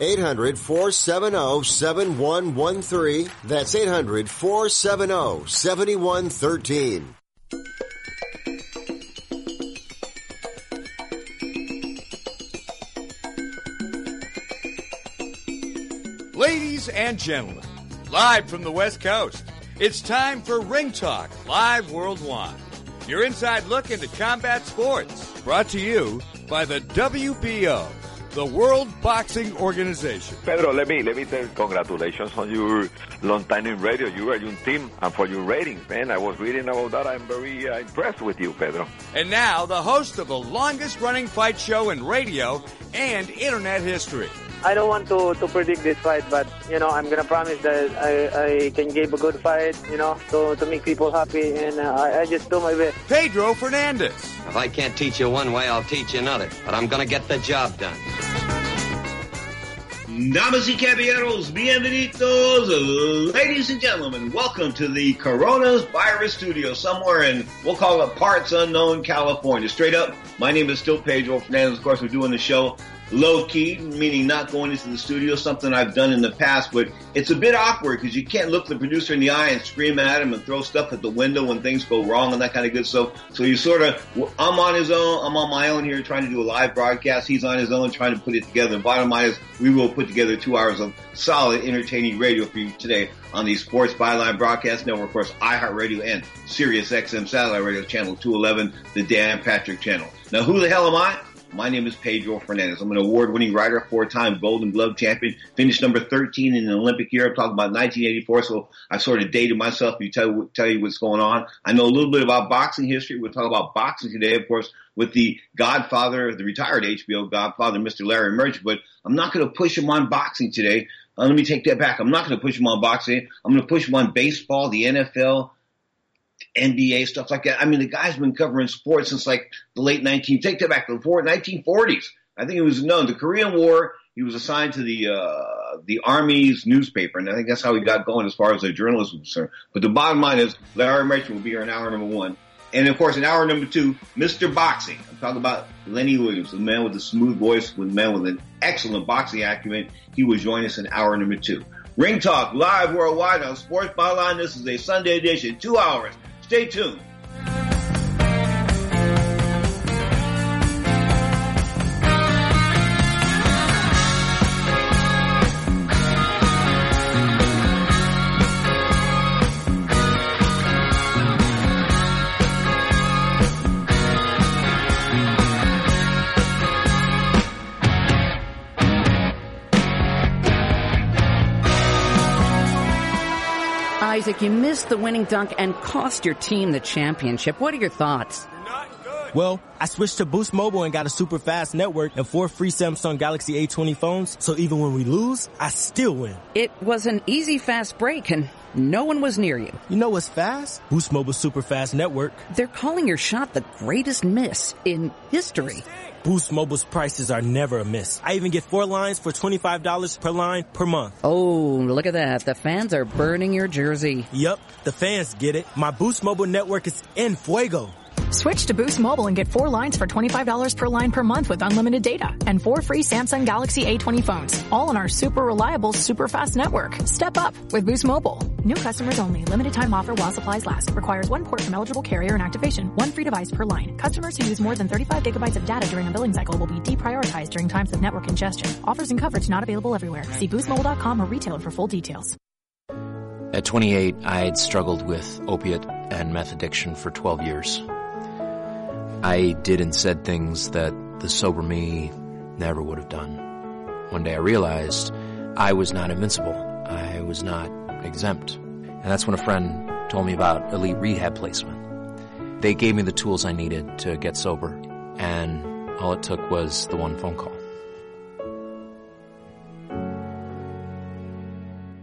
800 470 7113. That's 800 470 7113. Ladies and gentlemen, live from the West Coast, it's time for Ring Talk Live Worldwide. Your inside look into combat sports, brought to you by the WBO, the World Boxing Organization. Pedro, let me let me tell congratulations on your long time in radio. You are your team and for your ratings, man. I was reading about that. I'm very uh, impressed with you, Pedro. And now, the host of the longest running fight show in radio and internet history. I don't want to, to predict this fight, but you know I'm gonna promise that I, I can give a good fight, you know, to, to make people happy, and uh, I, I just do my best. Pedro Fernandez. If I can't teach you one way, I'll teach you another. But I'm gonna get the job done. Damas y caballeros, bienvenidos, ladies and gentlemen. Welcome to the Corona's Virus Studio, somewhere in, we'll call it parts unknown California. Straight up, my name is still Pedro Fernandez. Of course, we're doing the show low key, meaning not going into the studio, something I've done in the past, but it's a bit awkward because you can't look the producer in the eye and scream at him and throw stuff at the window when things go wrong and that kind of good stuff. So you sort of, I'm on his own, I'm on my own here trying to do a live broadcast. He's on his own trying to put it together. The bottom line is we will put together two hours of solid, entertaining radio for you today on the Sports Byline Broadcast Network, of course, iHeartRadio and Sirius XM Satellite Radio Channel 211, the Dan Patrick Channel. Now, who the hell am I? My name is Pedro Fernandez. I'm an award-winning writer, four-time Golden Glove champion, finished number 13 in the Olympic year. I'm talking about 1984, so I sort of dated myself to tell, tell you what's going on. I know a little bit about boxing history. We'll talk about boxing today, of course, with the godfather, the retired HBO godfather, Mr. Larry Merchant, but I'm not going to push him on boxing today. Uh, let me take that back. I'm not going to push him on boxing. I'm going to push him on baseball, the NFL, NBA, stuff like that. I mean, the guy's been covering sports since like the late 19, take that back, to the 1940s. I think it was known. The Korean War, he was assigned to the, uh, the Army's newspaper, and I think that's how he got going as far as the journalism is concerned. But the bottom line is, Larry Merchant will be here in hour number one. And of course, in hour number two, Mr. Boxing. I'm talking about Lenny Williams, the man with the smooth voice, the man with an excellent boxing acumen. He will join us in hour number two. Ring Talk live worldwide on Sports Byline. This is a Sunday edition, two hours. Stay tuned. You missed the winning dunk and cost your team the championship. What are your thoughts? Well, I switched to Boost Mobile and got a super fast network and four free Samsung Galaxy A20 phones. So even when we lose, I still win. It was an easy fast break and no one was near you. You know what's fast? Boost Mobile super fast network. They're calling your shot the greatest miss in history. Boost Mobile's prices are never a miss. I even get four lines for $25 per line per month. Oh, look at that. The fans are burning your jersey. Yep, the fans get it. My Boost Mobile network is in fuego. Switch to Boost Mobile and get four lines for $25 per line per month with unlimited data and four free Samsung Galaxy A20 phones, all on our super reliable, super fast network. Step up with Boost Mobile. New customers only. Limited time offer while supplies last. Requires one port from eligible carrier and activation. One free device per line. Customers who use more than 35 gigabytes of data during a billing cycle will be deprioritized during times of network congestion. Offers and coverage not available everywhere. See boostmobile.com or retailer for full details. At 28, I had struggled with opiate and meth addiction for 12 years. I did and said things that the sober me never would have done. One day I realized I was not invincible. I was not exempt. And that's when a friend told me about Elite Rehab Placement. They gave me the tools I needed to get sober, and all it took was the one phone call.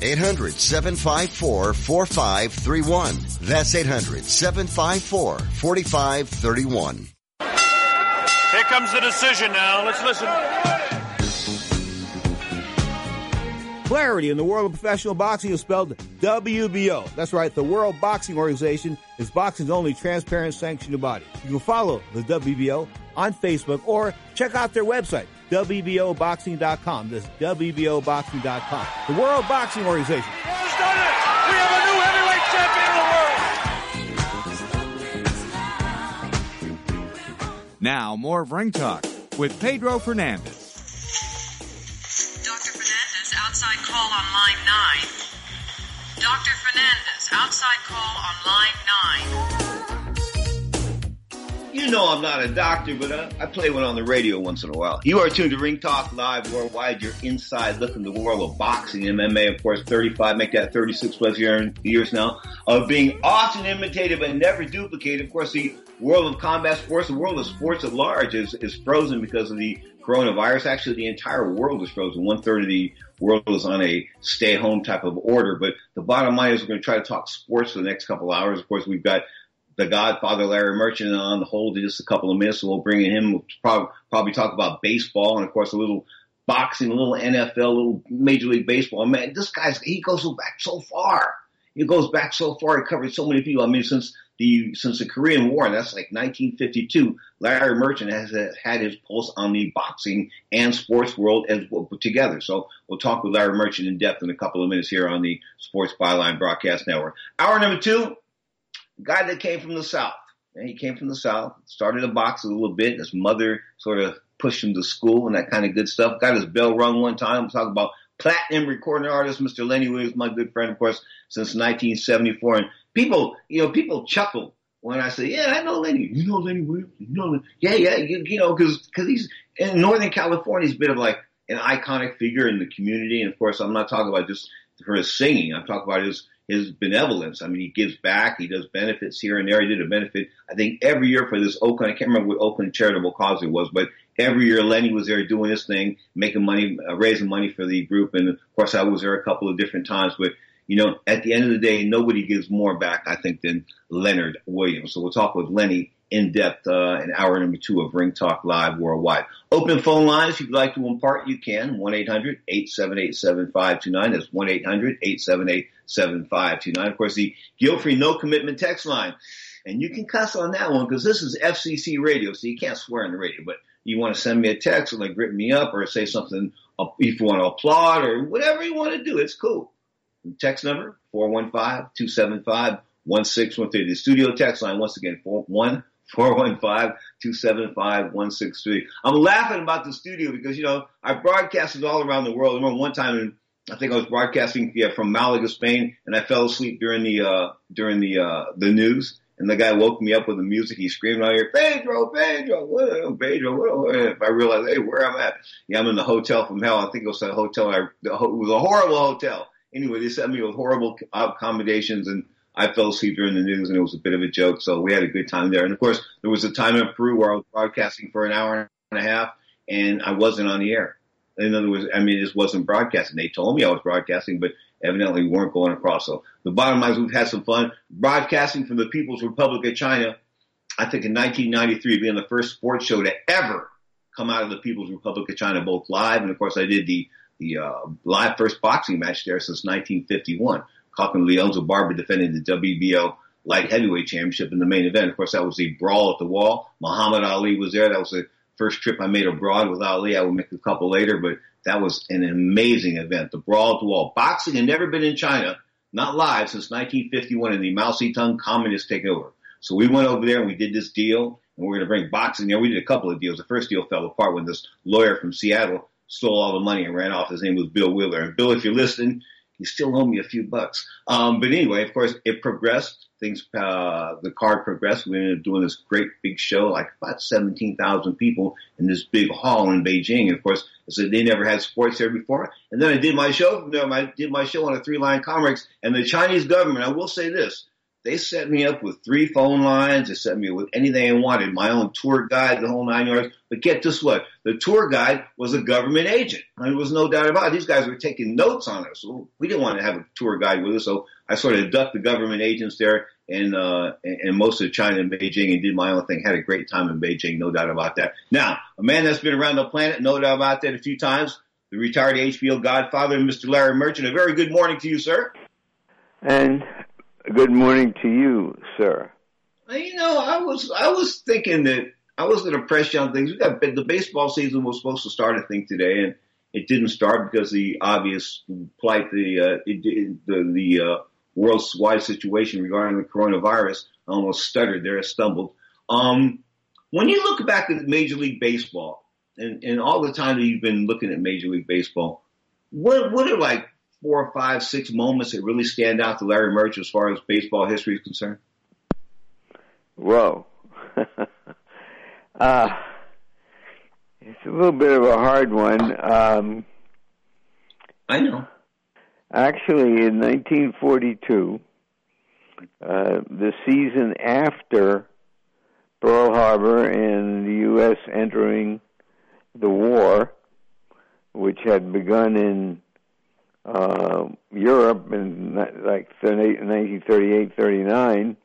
800-754-4531. That's 800-754-4531. Here comes the decision now. Let's listen. Clarity in the world of professional boxing is spelled WBO. That's right, the World Boxing Organization is boxing's only transparent sanctioned body. You can follow the WBO on Facebook or check out their website, WBOboxing.com. That's WBOboxing.com. The World Boxing Organization. We have a new heavyweight champion of the world. Now, more of Ring Talk with Pedro Fernandez. Dr. Fernandez, outside call on line 9. Dr. Fernandez, outside call on line 9. You know I'm not a doctor, but I, I play one on the radio once in a while. You are tuned to Ring Talk Live Worldwide, your inside look in the world of boxing, MMA, of course, 35, make that 36 plus year, years now, of being often imitated but never duplicated. Of course, the world of combat sports, the world of sports at large is, is frozen because of the coronavirus. Actually, the entire world is frozen. One third of the world is on a stay home type of order. But the bottom line is we're going to try to talk sports for the next couple hours. Of course, we've got the Godfather Larry Merchant on the hold in just a couple of minutes. We'll bring in him. We'll probably, probably talk about baseball and of course a little boxing, a little NFL, a little Major League Baseball. Man, this guy's, he goes back so far. He goes back so far. He covered so many people. I mean, since the, since the Korean War, and that's like 1952, Larry Merchant has had his pulse on the boxing and sports world as well put together. So we'll talk with Larry Merchant in depth in a couple of minutes here on the Sports Byline Broadcast Network. Hour number two, guy that came from the South. And he came from the South, started to box a little bit. His mother sort of pushed him to school and that kind of good stuff. Got his bell rung one time. We'll talk about platinum recording artist, Mr. Lenny Williams, my good friend, of course, since 1974. And people, you know, people chuckle when I say, yeah, I know Lenny. You know Lenny Williams? You know, Lenny? yeah, yeah, you, you know, cause, cause he's in Northern California, he's a bit of like an iconic figure in the community. And of course, I'm not talking about just for his singing. I'm talking about his, his benevolence. I mean, he gives back. He does benefits here and there. He did a benefit, I think, every year for this Oakland. I can't remember what Oakland charitable cause it was, but every year Lenny was there doing his thing, making money, uh, raising money for the group. And of course, I was there a couple of different times. But you know, at the end of the day, nobody gives more back, I think, than Leonard Williams. So we'll talk with Lenny in depth uh, in hour number two of Ring Talk Live Worldwide. Open phone lines if you'd like to impart, you can. 1-800-878-7529. That's 1-800-878-7529. Of course, the guilt-free no commitment text line. And you can cuss on that one because this is FCC radio, so you can't swear on the radio. But you want to send me a text or like rip me up or say something if you want to applaud or whatever you want to do, it's cool. Text number 415-275-1613. The studio text line once again 41 415-275-163. I'm laughing about the studio because, you know, I broadcasted all around the world. I remember one time in, I think I was broadcasting yeah, from Malaga, Spain, and I fell asleep during the, uh, during the, uh, the news. And the guy woke me up with the music. He screamed out here, Pedro, Pedro, what, Pedro, what, if I realized, hey, where I'm at. Yeah, I'm in the hotel from hell. I think it was a hotel. I, it was a horrible hotel. Anyway, they sent me with horrible accommodations and I fell asleep during the news and it was a bit of a joke. So we had a good time there. And of course, there was a time in Peru where I was broadcasting for an hour and a half and I wasn't on the air. In other words, I mean, this wasn't broadcasting. They told me I was broadcasting, but evidently we weren't going across. So the bottom line is we've had some fun broadcasting from the People's Republic of China. I think in 1993 being the first sports show to ever come out of the People's Republic of China, both live and of course I did the the uh, live first boxing match there since 1951. Cochran Leeonzer Barber defending the WBO light heavyweight championship in the main event. Of course, that was the brawl at the wall. Muhammad Ali was there. That was the first trip I made abroad with Ali. I will make a couple later, but that was an amazing event. The brawl at the wall. Boxing had never been in China, not live since 1951 and the Mao Zedong communists take over. So we went over there and we did this deal and we are going to bring boxing there. We did a couple of deals. The first deal fell apart when this lawyer from Seattle stole all the money and ran off. His name was Bill Wheeler. And Bill, if you're listening, you still owe me a few bucks. Um, but anyway, of course, it progressed. Things, uh, the card progressed. We ended up doing this great big show, like about 17,000 people in this big hall in Beijing. And of course, I said they never had sports there before. And then I did my show, there. I did my show on a three line comics and the Chinese government, I will say this, they set me up with three phone lines. They set me with anything I wanted, my own tour guide, the whole nine yards. But get this what? The tour guide was a government agent. There was no doubt about it. These guys were taking notes on us. So we didn't want to have a tour guide with us. So I sort of ducked the government agents there and, uh, and most of China and Beijing and did my own thing. Had a great time in Beijing, no doubt about that. Now, a man that's been around the planet, no doubt about that a few times, the retired HBO godfather, Mr. Larry Merchant. A very good morning to you, sir. And Good morning to you, sir. You know, I was I was thinking that I was going to press you on things. We got the baseball season was supposed to start, I think, today, and it didn't start because the obvious plight, the uh, it, the the uh, worldwide situation regarding the coronavirus. I almost stuttered there, I stumbled. Um, when you look back at Major League Baseball and, and all the time that you've been looking at Major League Baseball, what what are like four, five, six moments that really stand out to Larry Murch as far as baseball history is concerned? Whoa. uh, it's a little bit of a hard one. Um, I know. Actually, in 1942, uh, the season after Pearl Harbor and the U.S. entering the war, which had begun in uh, Europe in like 1938, 39,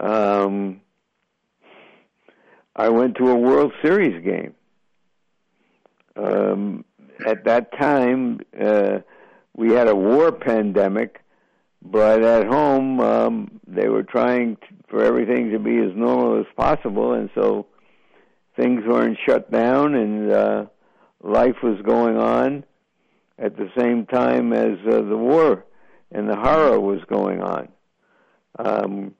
um, I went to a World Series game. Um, at that time, uh, we had a war pandemic, but at home um, they were trying to, for everything to be as normal as possible, and so things weren't shut down, and uh, life was going on at the same time as uh, the war and the horror was going on. Um,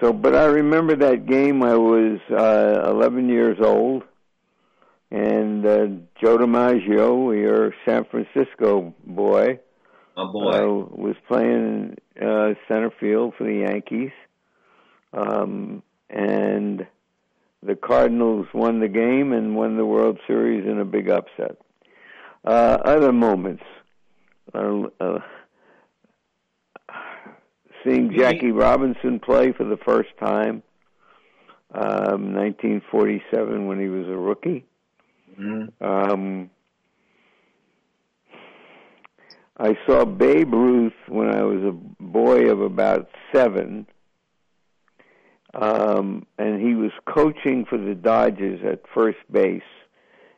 so, but I remember that game. I was uh, 11 years old, and uh, Joe DiMaggio, your San Francisco boy, a boy, uh, was playing uh, center field for the Yankees, um, and the Cardinals won the game and won the World Series in a big upset uh, other moments. Uh, uh, seeing Jackie Robinson play for the first time, um, 1947 when he was a rookie. Mm-hmm. Um, I saw Babe Ruth when I was a boy of about seven, um, and he was coaching for the Dodgers at first base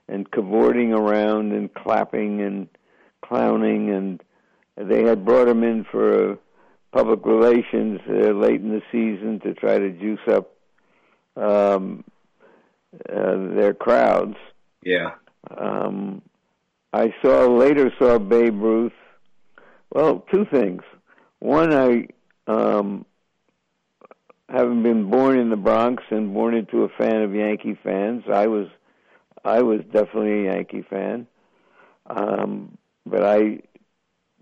and cavorting around and clapping and clowning and they had brought him in for uh, public relations uh, late in the season to try to juice up um, uh, their crowds. Yeah. Um, I saw later saw Babe Ruth. Well, two things. One, I um, having been born in the Bronx and born into a fan of Yankee fans, I was I was definitely a Yankee fan, um, but I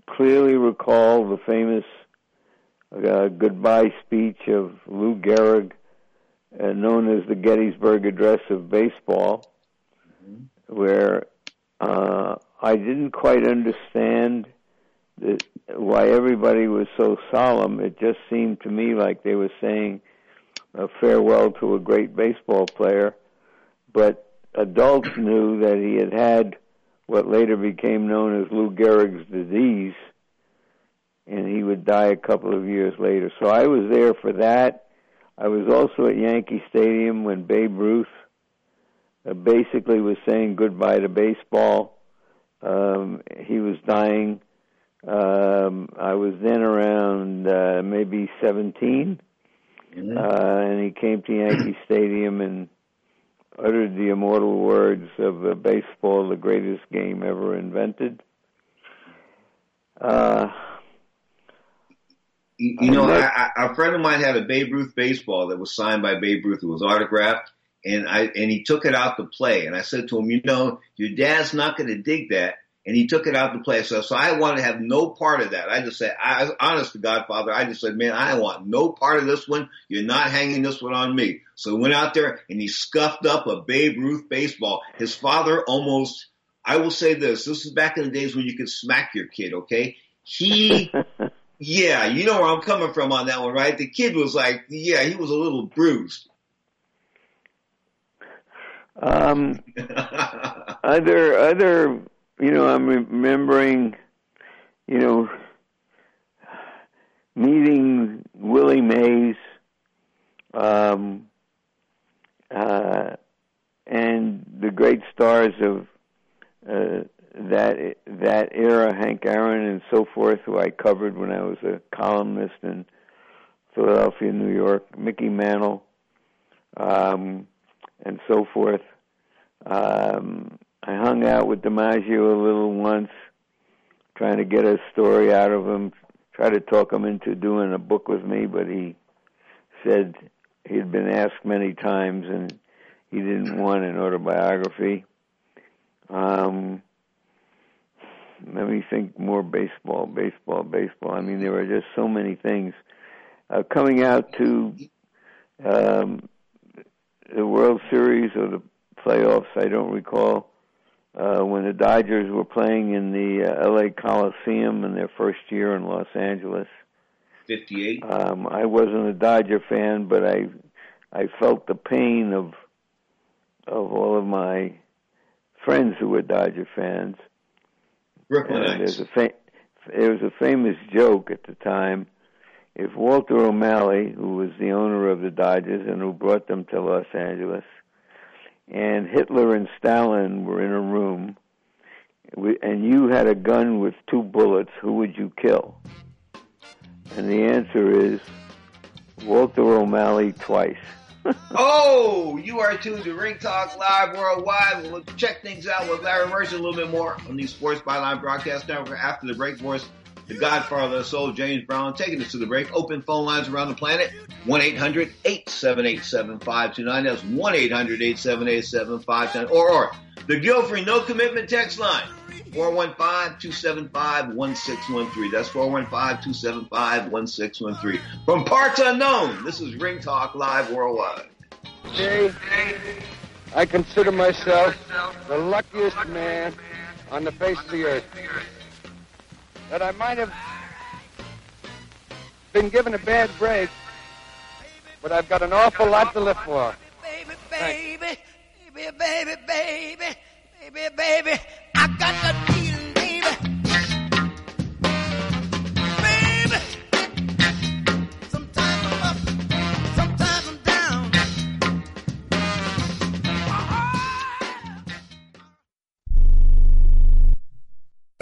clearly recall the famous uh, goodbye speech of Lou Gehrig, uh, known as the Gettysburg Address of baseball, mm-hmm. where uh, I didn't quite understand the, why everybody was so solemn. It just seemed to me like they were saying a farewell to a great baseball player, but adults knew that he had had what later became known as Lou Gehrig's disease, and he would die a couple of years later. So I was there for that. I was also at Yankee Stadium when Babe Ruth uh, basically was saying goodbye to baseball. Um, he was dying. Um, I was then around uh, maybe 17, mm-hmm. uh, and he came to Yankee Stadium and uttered the immortal words of uh, baseball, the greatest game ever invented. Uh, you, you know, I, I, a friend of mine had a Babe Ruth baseball that was signed by Babe Ruth. It was autographed, and I and he took it out to play. And I said to him, you know, your dad's not going to dig that. And he took it out to play. So, so I wanted to have no part of that. I just said, I, honest to Godfather, I just said, man, I want no part of this one. You're not hanging this one on me. So he went out there and he scuffed up a Babe Ruth baseball. His father almost, I will say this, this is back in the days when you could smack your kid, okay? He, yeah, you know where I'm coming from on that one, right? The kid was like, yeah, he was a little bruised. Um, other other, you know, I'm remembering, you know, meeting Willie Mays, um, uh, and the great stars of uh, that that era, Hank Aaron and so forth, who I covered when I was a columnist in Philadelphia, New York, Mickey Mantle. Um, and so forth. Um, I hung out with DiMaggio a little once, trying to get a story out of him, try to talk him into doing a book with me, but he said he'd been asked many times and he didn't want an autobiography. Um, let me think more baseball, baseball, baseball. I mean, there are just so many things. Uh, coming out to um, the World Series or the playoffs. I don't recall uh, when the Dodgers were playing in the uh, L.A. Coliseum in their first year in Los Angeles. Fifty-eight. Um, I wasn't a Dodger fan, but I I felt the pain of of all of my friends who were Dodger fans. Brooklyn There's a fa- there was a famous joke at the time if Walter O'Malley, who was the owner of the Dodgers and who brought them to Los Angeles, and Hitler and Stalin were in a room, and you had a gun with two bullets, who would you kill? And the answer is Walter O'Malley twice. oh, you are tuned to Ring Talk Live Worldwide. We'll check things out with Larry Mercer a little bit more on the Sports Byline Broadcast Network after the break us the godfather of soul, James Brown, taking us to the break. Open phone lines around the planet, 1-800-878-7529. That's 1-800-878-7529. Or, or, the Guilt-Free No Commitment text line, 415-275-1613. That's 415-275-1613. From parts unknown, this is Ring Talk Live Worldwide. Jay, I consider myself the luckiest man on the face of the earth that I might have been given a bad break, but I've got an awful lot to live for. Baby, baby, baby, baby, baby, baby, baby, I got the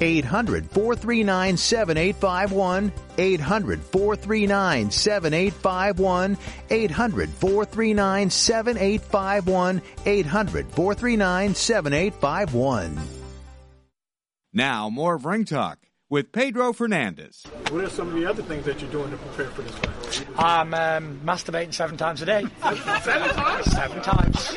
800 439 7851. 800 439 7851. 800 439 7851. 800 439 7851. Now, more of Ring Talk with Pedro Fernandez. What are some of the other things that you're doing to prepare for this fight? I'm um, masturbating seven times a day. Seven times? Seven times.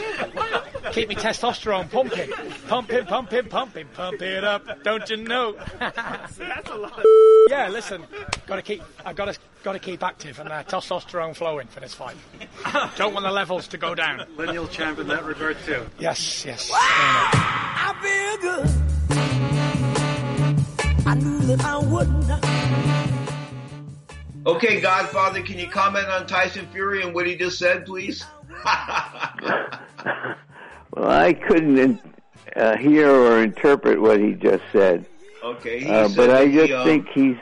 Keep me testosterone pumping. Pumping, pumping, pumping, pump it up. Don't you know? That's a lot. yeah, listen, gotta keep, I gotta, gotta keep active and uh, testosterone flowing for this fight. Don't want the levels to go down. Lineal champ in that regard too. Yes, yes. I feel good. I knew that I wouldn't. Okay, Godfather, can you comment on Tyson Fury and what he just said, please? Well, I couldn't uh, hear or interpret what he just said. Okay, he Uh, said but I that he, just um, think he's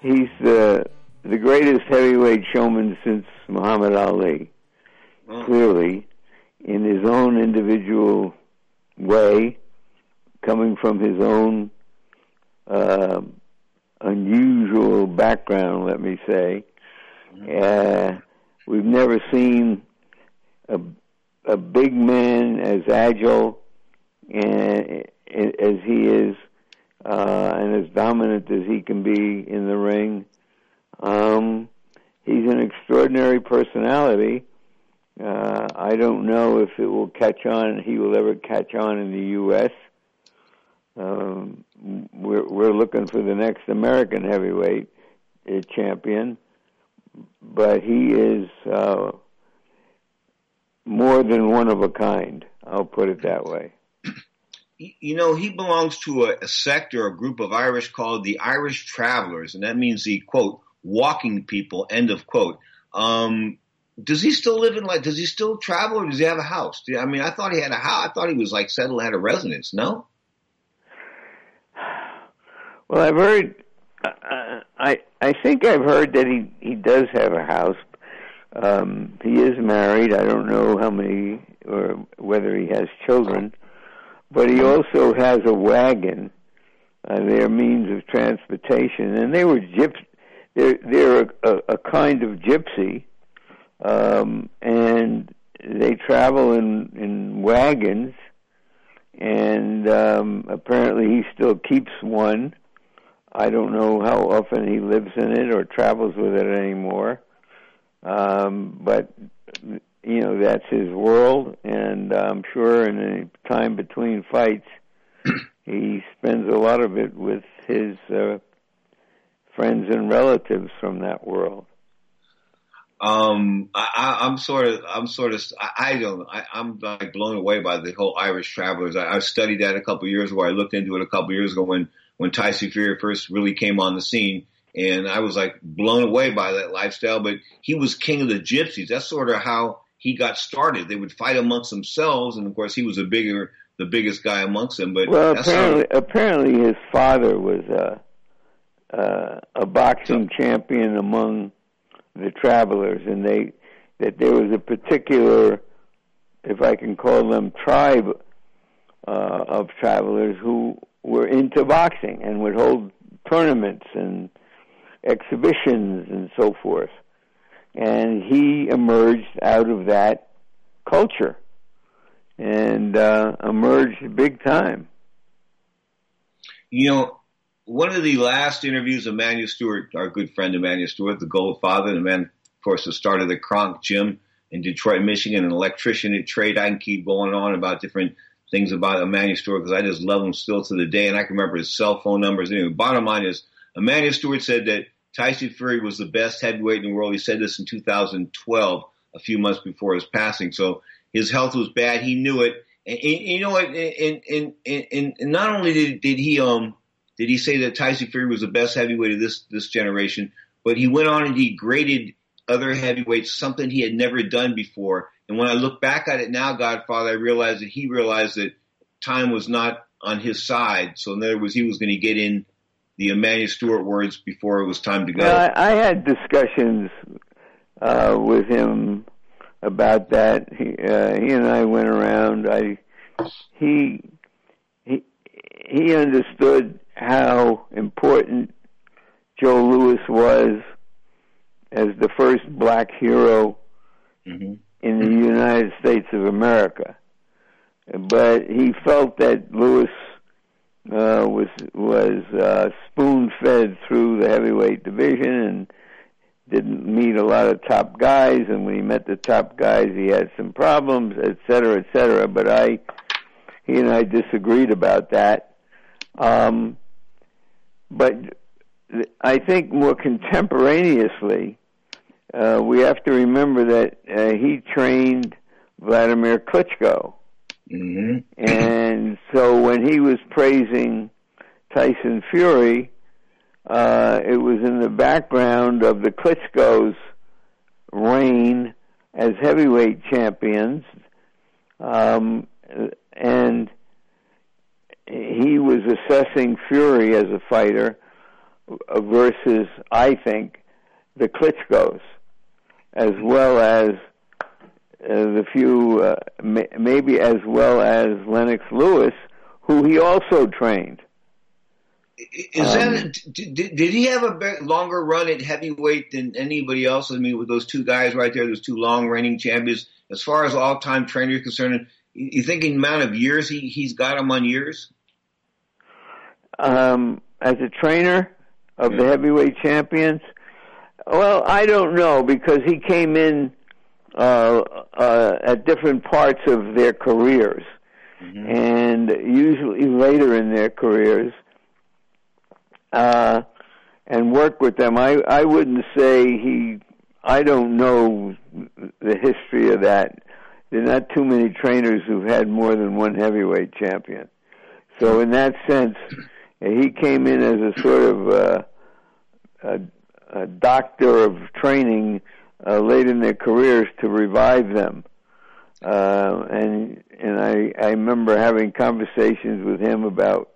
he's the the greatest heavyweight showman since Muhammad Ali. Oh. Clearly, in his own individual way, coming from his own uh, unusual background, let me say. Uh, we've never seen a a big man as agile and, as he is, uh, and as dominant as he can be in the ring. Um, he's an extraordinary personality. Uh, I don't know if it will catch on. He will ever catch on in the U.S. Um, we're we're looking for the next American heavyweight uh, champion, but he is uh, more than one of a kind. I'll put it that way. you know, he belongs to a, a sect or a group of Irish called the Irish Travelers, and that means the quote walking people. End of quote. Um, does he still live in like? Does he still travel, or does he have a house? I mean, I thought he had a house. I thought he was like settled, had a residence. No. Well, I've heard. Uh, I I think I've heard that he he does have a house. Um, he is married. I don't know how many or whether he has children, but he also has a wagon. Uh, their means of transportation, and they were gyps. They're they're a, a, a kind of gypsy, um, and they travel in in wagons, and um, apparently he still keeps one. I don't know how often he lives in it or travels with it anymore, um, but you know that's his world, and I'm sure in the time between fights, he spends a lot of it with his uh, friends and relatives from that world. Um, I, I, I'm sort of, I'm sort of, I, I don't, I, I'm like blown away by the whole Irish travelers. I, I studied that a couple of years ago. I looked into it a couple of years ago when, when Tyson Fury first really came on the scene. And I was like blown away by that lifestyle, but he was king of the gypsies. That's sort of how he got started. They would fight amongst themselves. And of course he was a bigger, the biggest guy amongst them, but Well, that's apparently, apparently his father was a uh, a boxing champion among the travelers, and they that there was a particular, if I can call them, tribe uh, of travelers who were into boxing and would hold tournaments and exhibitions and so forth. And he emerged out of that culture and uh, emerged big time. You know, one of the last interviews of Manuel Steward, our good friend Emanuel Steward, the Gold Father, the man, of course, who started the Kronk Gym in Detroit, Michigan, an electrician at trade. I can keep going on about different things about Emanuel Steward because I just love him still to the day, and I can remember his cell phone numbers. Anyway, bottom line is, Emanuel Steward said that Tyson Fury was the best heavyweight in the world. He said this in 2012, a few months before his passing. So his health was bad. He knew it. And, and you know what? And, and, and, and not only did, did he, um, did he say that Tyson Fury was the best heavyweight of this, this generation, but he went on and he graded other heavyweights, something he had never done before. And when I look back at it now, Godfather, I realized that he realized that time was not on his side. So in other words, he was going to get in the Emanuel Steward words before it was time to go. Well, I, I had discussions uh, with him about that. He, uh, he and I went around. I he he he understood how important Joe Louis was as the first black hero mm-hmm. In the United States of America. But he felt that Louis uh, was was uh, spoon fed through the heavyweight division and didn't meet a lot of top guys. And when he met the top guys, he had some problems, et cetera, et cetera. But I, he and I disagreed about that. Um, but I think more contemporaneously, uh, we have to remember that uh, he trained Vladimir Klitschko. Mm-hmm. And so when he was praising Tyson Fury, uh, it was in the background of the Klitschko's reign as heavyweight champions. Um, and he was assessing Fury as a fighter versus, I think, the Klitschko's, as well as the few, uh, may, maybe as well as Lennox Lewis, who he also trained. Is um, that did, did he have a bit longer run at heavyweight than anybody else? I mean, with those two guys right there, those two long reigning champions. As far as all time trainer is concerned, you think in amount of years he he's got them on years? Um, as a trainer of yeah. the heavyweight champions, well, I don't know because he came in uh, uh, at different parts of their careers, mm-hmm. and usually later in their careers, uh, and worked with them. I I wouldn't say he. I don't know the history of that. There are not too many trainers who've had more than one heavyweight champion. So in that sense, he came in as a sort of uh, a, a doctor of training uh, late in their careers to revive them. Uh, and and I I remember having conversations with him about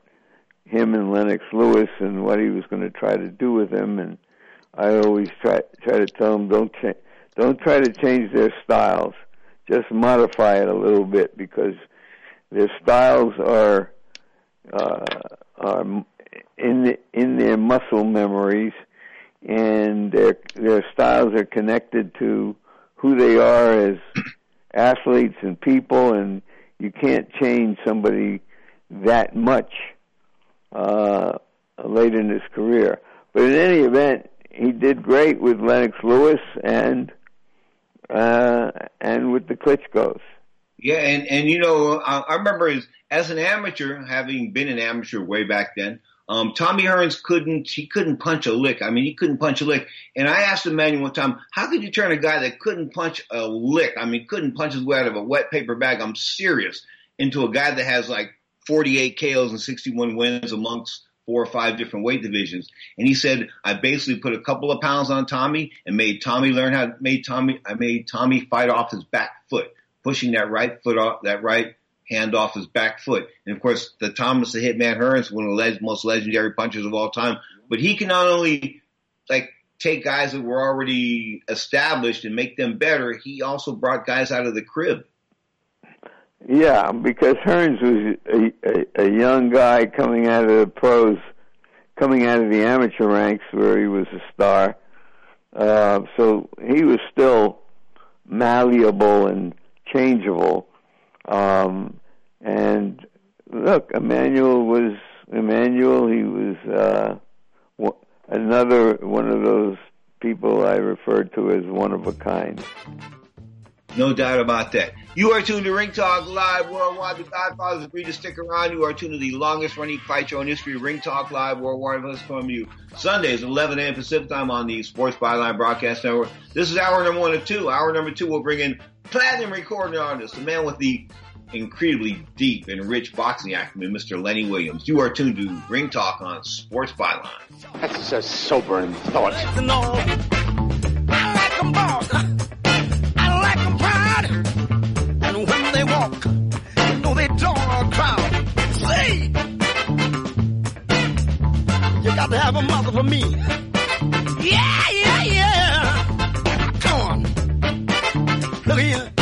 him and Lennox Lewis and what he was going to try to do with him. And I always try try to tell him don't cha- don't try to change their styles, just modify it a little bit because their styles are uh, are in the, in their muscle memories and their their styles are connected to who they are as athletes and people and you can't change somebody that much uh, late in his career. But in any event, he did great with Lennox Lewis and uh, and with the Klitschko's. Yeah, and and you know, I, I remember as as an amateur, having been an amateur way back then, um, Tommy Hearns couldn't he couldn't punch a lick. I mean, he couldn't punch a lick. And I asked man one time, how could you turn a guy that couldn't punch a lick? I mean, couldn't punch his way out of a wet paper bag. I'm serious. Into a guy that has like 48 KOs and 61 wins amongst four or five different weight divisions. And he said, I basically put a couple of pounds on Tommy and made Tommy learn how, made Tommy, I made Tommy fight off his back foot, pushing that right foot off, that right hand off his back foot. And of course, the Thomas the Hitman Hearns, one of the most legendary punchers of all time, but he can not only like take guys that were already established and make them better, he also brought guys out of the crib. Yeah, because Hearns was a, a, a young guy coming out of the pros, coming out of the amateur ranks where he was a star. Uh, so he was still malleable and changeable. Um, and look, Emanuel was Emanuel. He was uh, another one of those people I referred to as one of a kind. No doubt about that. You are tuned to Ring Talk Live Worldwide. The Godfathers agree to stick around. You are tuned to the longest running fight show in history, Ring Talk Live Worldwide. Let's come to you Sundays, 11 a.m. Pacific time on the Sports Byline Broadcast Network. This is hour number one and two. Hour number two, we'll bring in platinum recording artist, the man with the incredibly deep and rich boxing acumen, Mr. Lenny Williams. You are tuned to Ring Talk on Sports Byline. That's a sobering thought. And when they walk, you know they draw a crowd. Say, you got to have a mother for me. Yeah, yeah, yeah. Come on. Look here.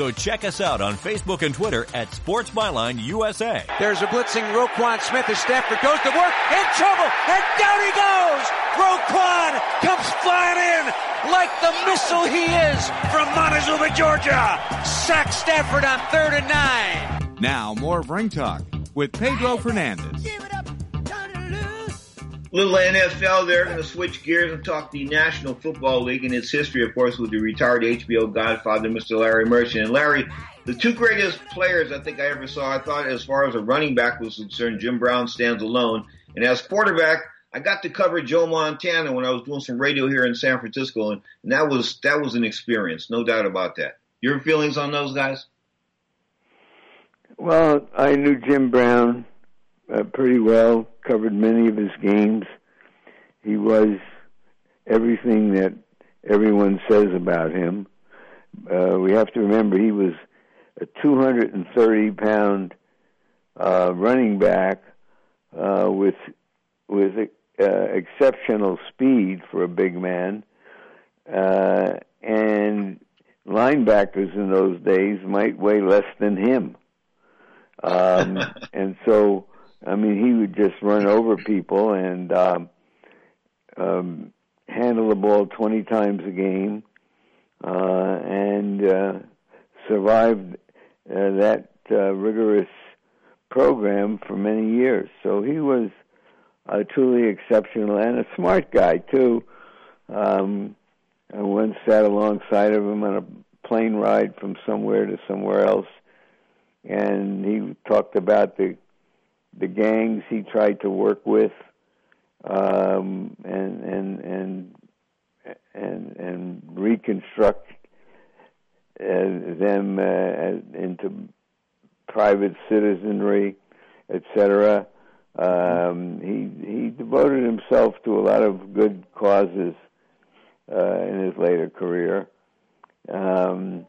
So check us out on Facebook and Twitter at Sports Byline USA. There's a blitzing Roquan Smith as Stafford goes to work, in trouble, and down he goes! Roquan comes flying in like the missile he is from Montezuma, Georgia. Sack Stafford on third and nine. Now, more of Ring Talk with Pedro Fernandez. Little NFL there. Going to switch gears and talk the National Football League and its history, of course, with the retired HBO godfather, Mr. Larry Merchant. And Larry, the two greatest players I think I ever saw, I thought as far as a running back was concerned, Jim Brown stands alone. And as quarterback, I got to cover Joe Montana when I was doing some radio here in San Francisco, and, and that was that was an experience, no doubt about that. Your feelings on those guys? Well, I knew Jim Brown uh, pretty well, covered many of his games. He was everything that everyone says about him. Uh, we have to remember he was a 230 pound uh, running back uh, with with uh, exceptional speed for a big man, uh, and linebackers in those days might weigh less than him. Um, and so I mean, he would just run over people and um, um, handle the ball 20 times a game uh, and uh, survived uh, that uh, rigorous program for many years. So he was uh, truly exceptional and a smart guy, too. Um, I once sat alongside of him on a plane ride from somewhere to somewhere else, and he talked about the the gangs he tried to work with, um, and and and and and reconstruct uh, them uh, into private citizenry, etc. Um, he he devoted himself to a lot of good causes uh, in his later career. Um,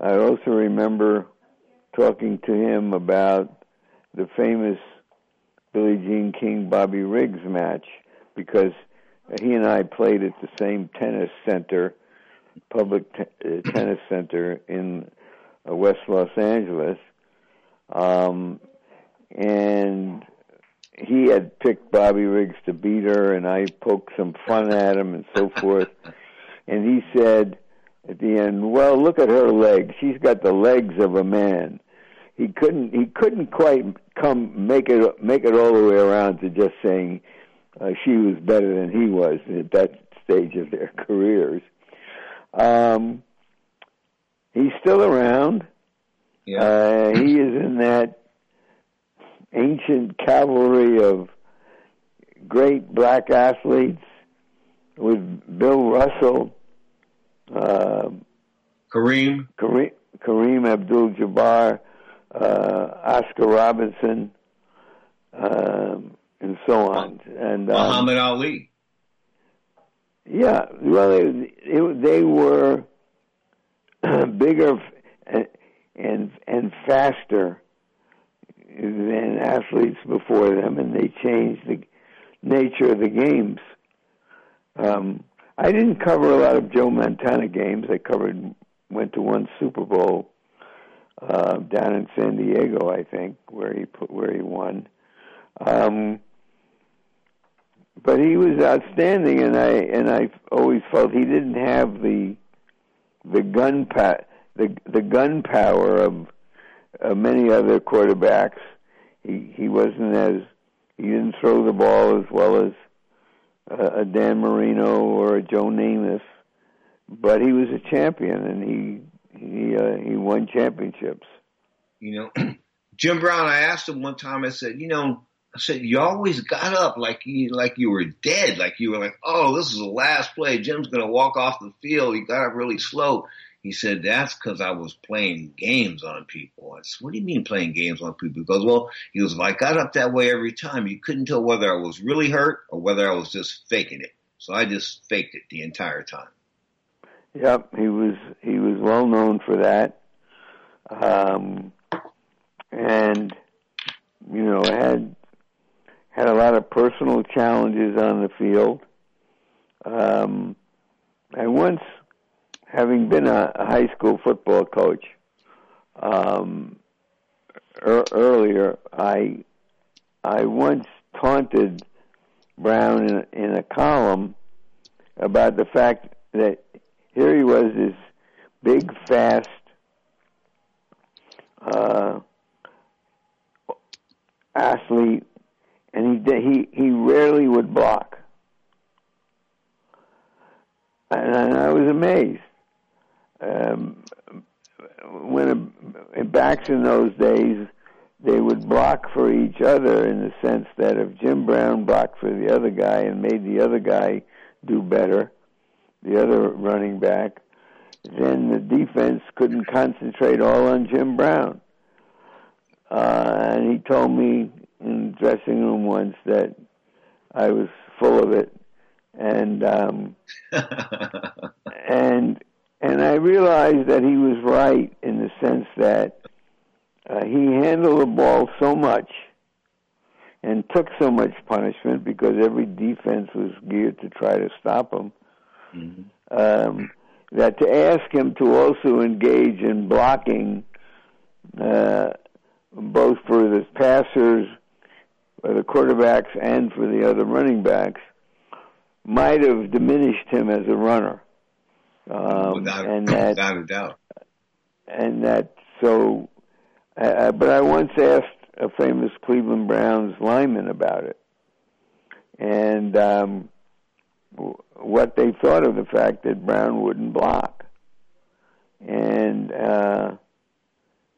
I also remember talking to him about the famous Billie Jean King Bobby Riggs match because he and I played at the same tennis center, public t- uh, tennis center in uh, West Los Angeles, um, and he had picked Bobby Riggs to beat her, and I poked some fun at him and so forth. And he said at the end, "Well, look at her legs. She's got the legs of a man." He couldn't he couldn't quite come make it make it all the way around to just saying uh, she was better than he was at that stage of their careers. Um, he's still around. Yeah. Uh, he is in that ancient cavalry of great black athletes with Bill Russell, uh, Kareem, Kareem, Kareem Abdul-Jabbar, Oscar Robinson, um, and so on. And um, Muhammad Ali. Yeah, well, it, they were bigger and, and and faster than athletes before them, and they changed the nature of the games. Um, I didn't cover a lot of Joe Montana games. I covered went to one Super Bowl uh, down in San Diego, I think, where he put, where he won. Um, but he was outstanding, and I and I always felt he didn't have the the gun pa- the the gun power of uh, many other quarterbacks. He he wasn't as he didn't throw the ball as well as uh, a Dan Marino or a Joe Namath, but he was a champion, and he he uh, he won championships. You know, Jim Brown. I asked him one time. I said, you know, I said you always got up like you like you were dead, like you were like, oh, this is the last play. Jim's to walk off the field. He got up really slow. He said, that's because I was playing games on people. I said, what do you mean playing games on people? He goes, well, he goes, if I got up that way every time, you couldn't tell whether I was really hurt or whether I was just faking it. So I just faked it the entire time. Yep, he was he was well known for that, um, and you know had had a lot of personal challenges on the field. Um, and once, having been a, a high school football coach um, er, earlier, I I once taunted Brown in, in a column about the fact that here he was, this big, fast, uh, athlete, and he he he rarely would block, and, I was amazed. Um, when a, backs in those days, they would block for each other in the sense that if Jim Brown blocked for the other guy and made the other guy do better, the other running back, then the defense couldn't concentrate all on Jim Brown. Uh, and he told me in the dressing room once that I was full of it, and um, and and I realized that he was right in the sense that uh, he handled the ball so much and took so much punishment because every defense was geared to try to stop him. Mm-hmm. Um, that to ask him to also engage in blocking, uh, both for the passers, for the quarterbacks, and for the other running backs, might have diminished him as a runner. Um, without, and that, without a doubt. And that so, uh, but I once asked a famous Cleveland Browns lineman about it, and um, what they thought of the fact that Brown wouldn't block, and uh,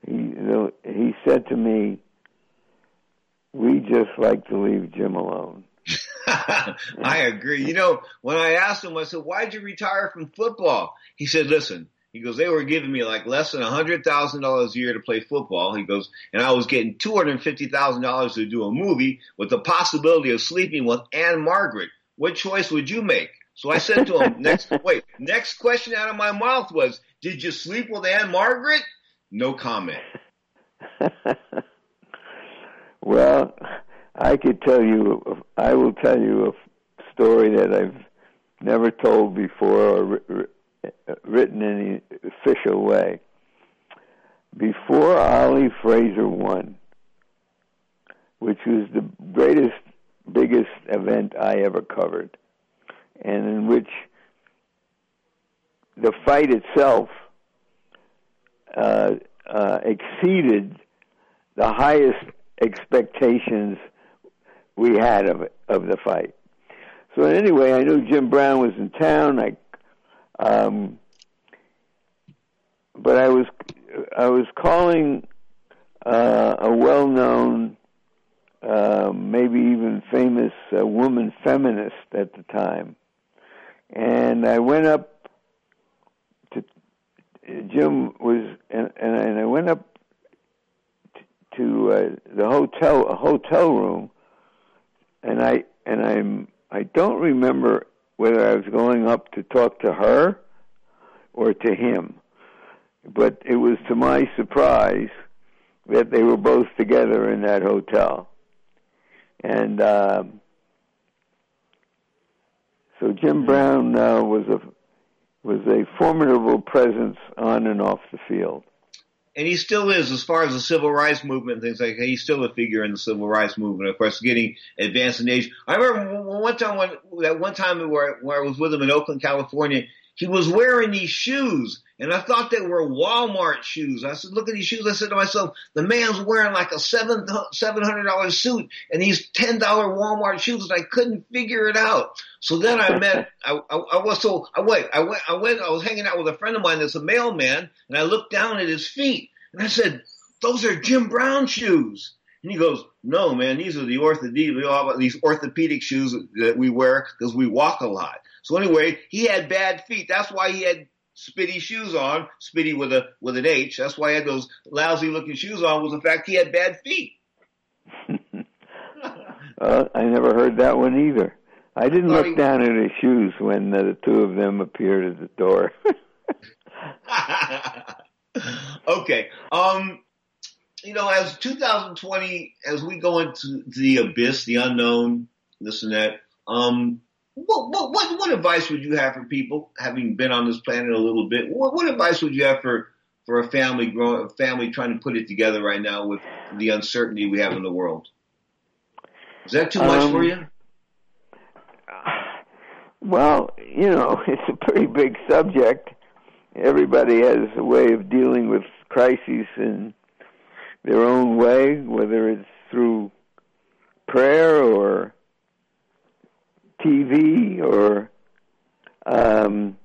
he he said to me, "We just like to leave Jim alone." I agree. You know, when I asked him, I said, "Why'd you retire from football?" He said, "Listen." He goes, they were giving me like less than a hundred thousand dollars a year to play football. He goes, and I was getting two hundred and fifty thousand dollars to do a movie with the possibility of sleeping with Ann-Margret. What choice would you make? So I said to him, next, wait, next question out of my mouth was, did you sleep with Ann-Margret? No comment. well, I could tell you, I will tell you a story that I've never told before or written in any official way. Before Ollie Fraser won, which was the greatest, biggest event I ever covered, and in which the fight itself uh, uh, exceeded the highest expectations we had of it, of the fight. So anyway, I knew Jim Brown was in town. I, um, but I was I was calling uh, a well-known, uh, maybe even famous uh, woman feminist at the time, and I went up to Jim was and and I went up to uh, the hotel a hotel room, and I and I'm I don't remember whether I was going up to talk to her or to him, but it was to my surprise that they were both together in that hotel, and um, so Jim Brown uh, was a was a formidable presence on and off the field and he still is as far as the civil rights movement and things like that. He's still a figure in the civil rights movement. Of course, getting advanced in age. I remember one time when that one time where where I was with him in Oakland, California. He was wearing these shoes, and I thought they were Walmart shoes. I said, "Look at these shoes." I said to myself, "The man's wearing like a seven seven hundred dollar suit and these ten dollar Walmart shoes," and I couldn't figure it out. So then I met. I, I, I was so I went. I went. I went. I was hanging out with a friend of mine that's a mailman, and I looked down at his feet, and I said, "Those are Jim Brown shoes." And he goes, "No, man, these are the orthopedic, these orthopedic shoes that we wear because we walk a lot." So anyway, he had bad feet. That's why he had Spitty shoes on. Spitty with a with an H. That's why he had those lousy looking shoes on. Was the fact he had bad feet. uh, I never heard that one either. I didn't look down at his shoes when uh, the two of them appeared at the door. okay. Um, you know, as 2020, as we go into the abyss, the unknown, this and that, um, what, what, what, what advice would you have for people, having been on this planet a little bit? What, what advice would you have for, for a family growing, a family trying to put it together right now with the uncertainty we have in the world? Is that too much um, for you? Well, you know, it's a pretty big subject. Everybody has a way of dealing with crises in their own way, whether it's through prayer or TV or um,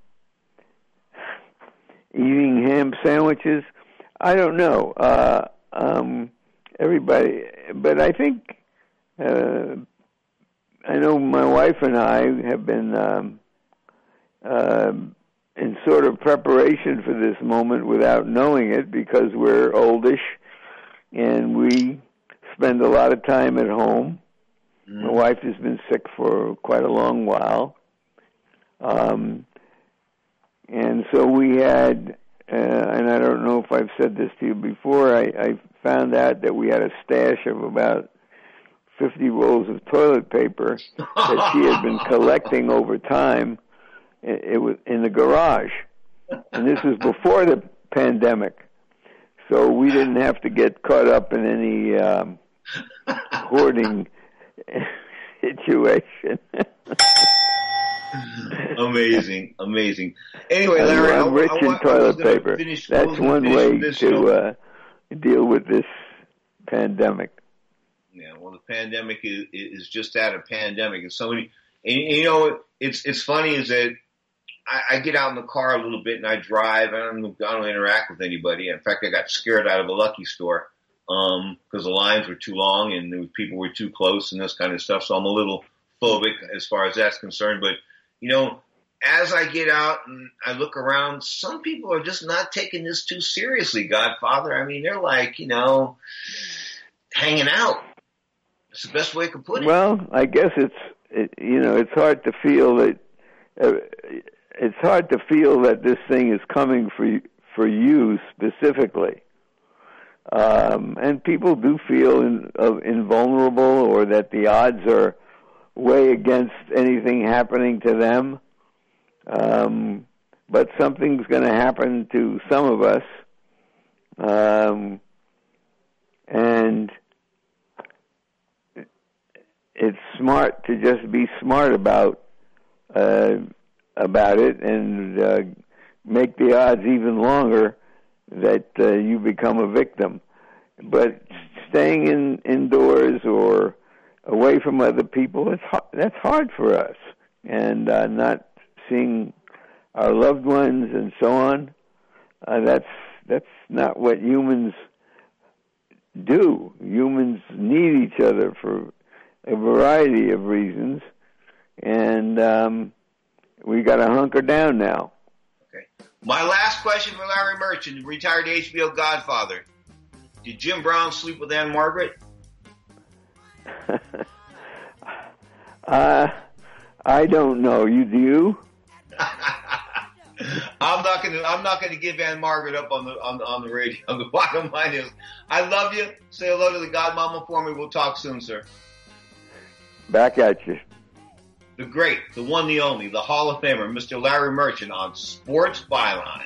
eating ham sandwiches. I don't know. Uh, um, everybody, but I think uh, I know my wife and I have been um, uh, in sort of preparation for this moment without knowing it because we're oldish and we spend a lot of time at home. Mm. My wife has been sick for quite a long while. Um, and so we had, uh, and I don't know if I've said this to you before, I, I found out that we had a stash of about 50 rolls of toilet paper that she had been collecting over time. It, it was in the garage. And this was before the pandemic. So we didn't have to get caught up in any um, hoarding situation. amazing, amazing. Anyway, Larry, I'm rich I, I, in toilet paper. Finish, That's one way to uh, deal with this pandemic. Yeah, well, the pandemic is, is just that a pandemic, and so many. And, you know, it's it's funny is that I, I get out in the car a little bit and I drive. I don't I don't interact with anybody. In fact, I got scared out of a Lucky store um because the lines were too long and the people were too close and this kind of stuff. So I'm a little phobic as far as that's concerned. But you know, as I get out and I look around, some people are just not taking this too seriously. Godfather, I mean, they're like you know hanging out. It's the best way I can put it. Well, I guess it's it, you know it's hard to feel that. Uh, it's hard to feel that this thing is coming for for you specifically. Um, and people do feel in, uh, invulnerable or that the odds are way against anything happening to them. Um, but something's going to happen to some of us. Um, and it's smart to just be smart about uh, about it and uh, make the odds even longer that uh, you become a victim. But staying in indoors or away from other people, it's that's hard for us, and uh, not seeing our loved ones and so on. Uh, that's that's not what humans do. Humans need each other for a variety of reasons, and um, we got to hunker down now. Okay. My last question for Larry Merchant, retired HBO Godfather. Did Jim Brown sleep with Ann-Margret? uh, I don't know. You do? I'm not gonna. I'm not gonna give Ann-Margret up on the on, on the radio. The bottom line is, I love you. Say hello to the Godmama for me. We'll talk soon, sir. Back at you the great, the one, the only, the Hall of Famer, Mr. Larry Merchant on Sports Byline.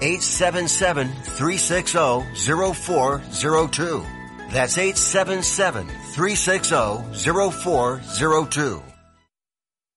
877-360-0402. That's 877-360-0402.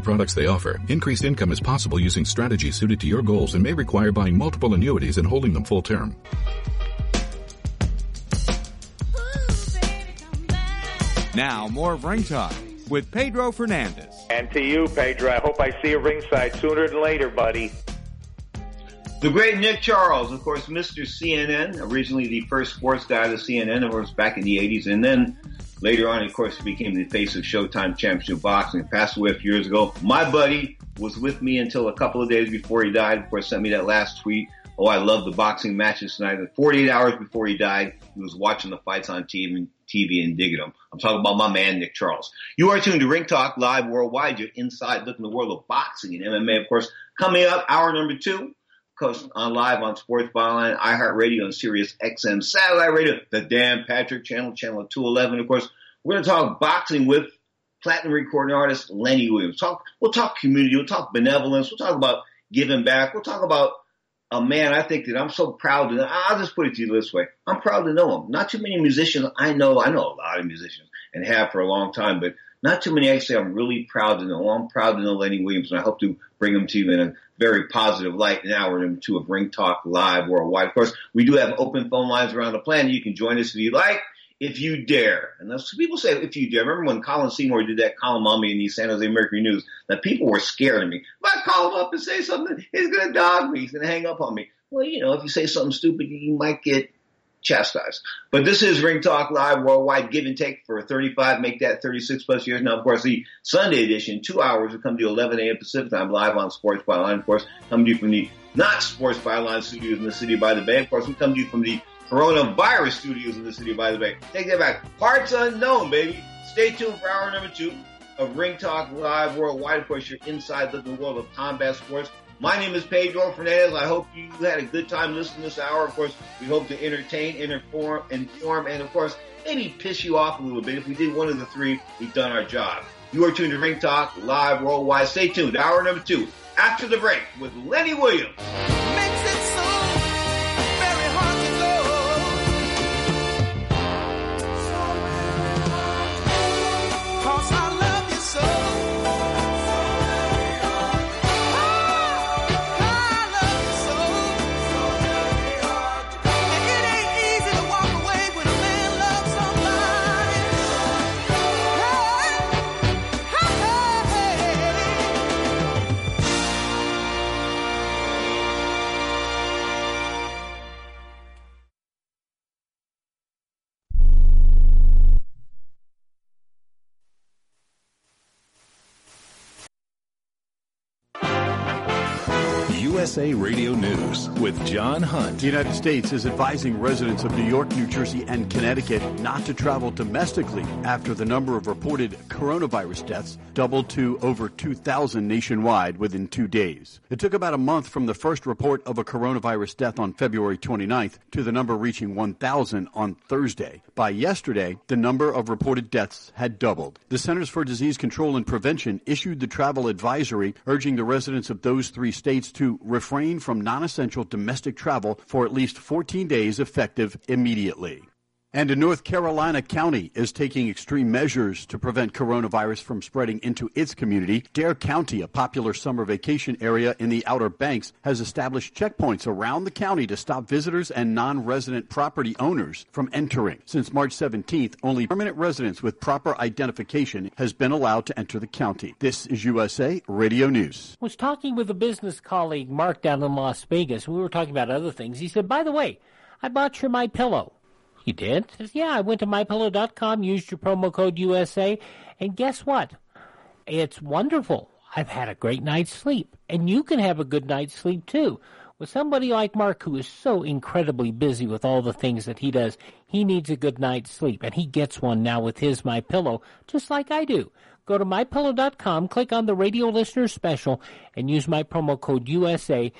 products they offer. Increased income is possible using strategies suited to your goals and may require buying multiple annuities and holding them full term. Now, more of Ring Talk with Pedro Fernandez. And to you, Pedro, I hope I see you ringside sooner than later, buddy. The great Nick Charles, of course, Mr. CNN, originally the first sports guy to CNN, of course, back in the 80s, and then later on, of course, he became the face of Showtime Championship Boxing. Passed away a few years ago. My buddy was with me until a couple of days before he died. Of course, sent me that last tweet. Oh, I love the boxing matches tonight. And 48 hours before he died, he was watching the fights on TV, TV and digging them. I'm talking about my man, Nick Charles. You are tuned to Ring Talk Live Worldwide. You're inside looking the world of boxing and MMA, of course. Coming up, hour number two, on uh, live on Sports Byline, iHeartRadio, and Sirius XM Satellite Radio, the Dan Patrick Channel, Channel 211. Of course, we're going to talk boxing with platinum recording artist Lenny Williams. Talk, we'll talk community, we'll talk benevolence, we'll talk about giving back, we'll talk about a man I think that I'm so proud to. I'll just put it to you this way: I'm proud to know him. Not too many musicians I know. I know a lot of musicians and have for a long time, but not too many. Actually, I'm really proud to know. I'm proud to know Lenny Williams, and I hope to bring him to you in a very positive light hour number two of Ring Talk Live Worldwide. Of course, we do have open phone lines around the planet. You can join us if you like if you dare. And that's people say if you dare. Remember when Colin Seymour did that column on me in the San Jose Mercury News? That people were scared of me. If I call him up and say something, he's gonna dog me. He's gonna hang up on me. Well, you know, if you say something stupid, you might get chastised. But this is Ring Talk Live Worldwide Give and Take for 35, make that 36 plus years. Now, of course, the Sunday edition, two hours, will come to you 11 a.m. Pacific time live on Sports Byline. Of course, come to you from the not Sports Byline studios in the city by the bay. Of course, we come to you from the coronavirus studios in the city by the bay. Take that back. Parts unknown, baby. Stay tuned for hour number two of Ring Talk Live Worldwide. Of course, you're inside the world of combat sports. My name is Pedro Fernandez. I hope you had a good time listening this hour. Of course, we hope to entertain, inform, inform, and of course, maybe piss you off a little bit. If we did one of the three, we've done our job. You are tuned to Ring Talk Live Worldwide. Stay tuned. Hour number two. after the break with Lenny Williams. USA Radio News with John Hunt. The United States is advising residents of New York, New Jersey, and Connecticut not to travel domestically after the number of reported coronavirus deaths doubled to over 2,000 nationwide within two days. It took about a month from the first report of a coronavirus death on February 29th to the number reaching 1,000 on Thursday. By yesterday, the number of reported deaths had doubled. The Centers for Disease Control and Prevention issued the travel advisory urging the residents of those three states to refrain from non-essential domestic travel for at least 14 days effective immediately. And a North Carolina county is taking extreme measures to prevent coronavirus from spreading into its community. Dare County, a popular summer vacation area in the Outer Banks, has established checkpoints around the county to stop visitors and non-resident property owners from entering. Since March 17th, only permanent residents with proper identification has been allowed to enter the county. This is USA Radio News. was talking with a business colleague, Mark, down in Las Vegas. We were talking about other things. He said, by the way, I bought your My Pillow. You did? Says, yeah, I went to mypillow.com, used your promo code USA, and guess what? It's wonderful. I've had a great night's sleep, and you can have a good night's sleep too. With somebody like Mark who is so incredibly busy with all the things that he does, he needs a good night's sleep, and he gets one now with his My Pillow, just like I do. Go to mypillow.com, click on the radio listener special, and use my promo code USA.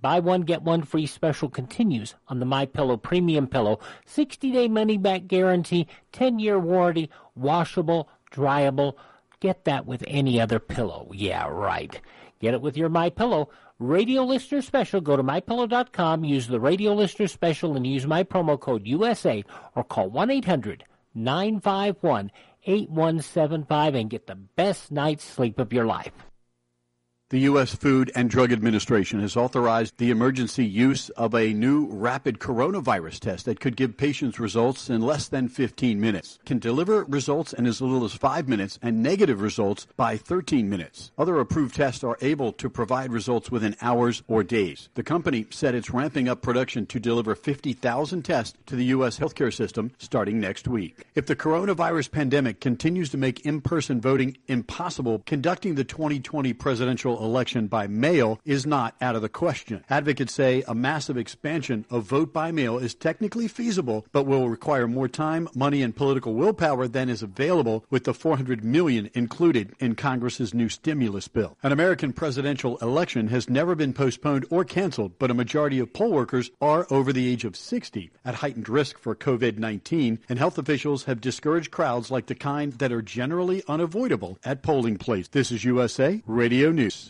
Buy one get one free special continues on the My Pillow premium pillow. 60 day money back guarantee, 10 year warranty, washable, dryable. Get that with any other pillow. Yeah, right. Get it with your My Pillow. Radio listener special. Go to mypillow.com, use the radio listener special, and use my promo code USA, or call 1 800 951 8175 and get the best night's sleep of your life. The U.S. Food and Drug Administration has authorized the emergency use of a new rapid coronavirus test that could give patients results in less than 15 minutes, can deliver results in as little as 5 minutes, and negative results by 13 minutes. Other approved tests are able to provide results within hours or days. The company said it's ramping up production to deliver 50,000 tests to the U.S. healthcare system starting next week. If the coronavirus pandemic continues to make in-person voting impossible, conducting the 2020 election by mail is not out of the question. Advocates say a massive expansion of vote by mail is technically feasible, but will require more time, money, and political willpower than is available with the 400 million included in Congress's new stimulus bill. An American presidential election has never been postponed or canceled, but a majority of poll workers are over the age of 60 at heightened risk for COVID-19, and health officials have discouraged crowds like the kind that are generally unavoidable at polling places. This is USA Radio News.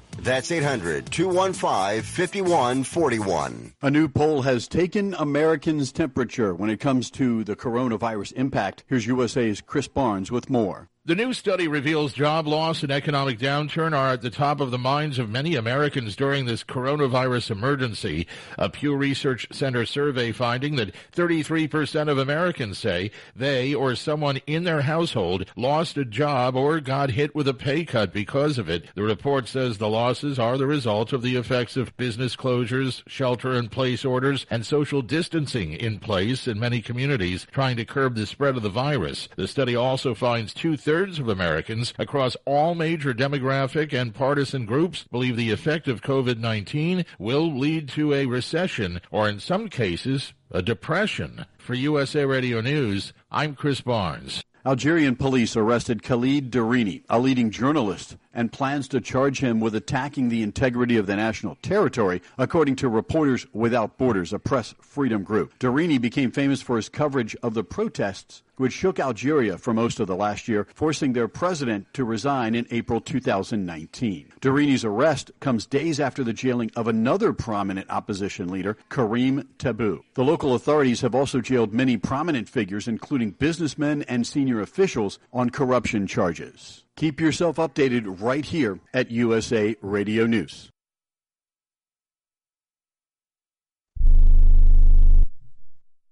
5141. 800 215 5141. That's 800 215 5141. A new poll has taken Americans' temperature when it comes to the coronavirus impact. Here's USA's Chris Barnes with more. The new study reveals job loss and economic downturn are at the top of the minds of many Americans during this coronavirus emergency. A Pew Research Center survey finding that 33% of Americans say they or someone in their household lost a job or got hit with a pay cut because of it. The report says the losses are the result of the effects of business closures, shelter in place orders, and social distancing in place in many communities trying to curb the spread of the virus. The study also finds two thirds thirds of Americans across all major demographic and partisan groups believe the effect of COVID-19 will lead to a recession or in some cases, a depression. For USA Radio News, I'm Chris Barnes. Algerian police arrested Khalid Drareni, a leading journalist, and plans to charge him with attacking the integrity of the national territory, according to Reporters Without Borders, a press freedom group. Drareni became famous for his coverage of the protests which shook Algeria for most of the last year, forcing their president to resign in April 2019. Drareni's arrest comes days after the jailing of another prominent opposition leader, Karim Tabou. The local authorities have also jailed many prominent figures, including businessmen and senior officials, on corruption charges. Keep yourself updated right here at USA Radio News.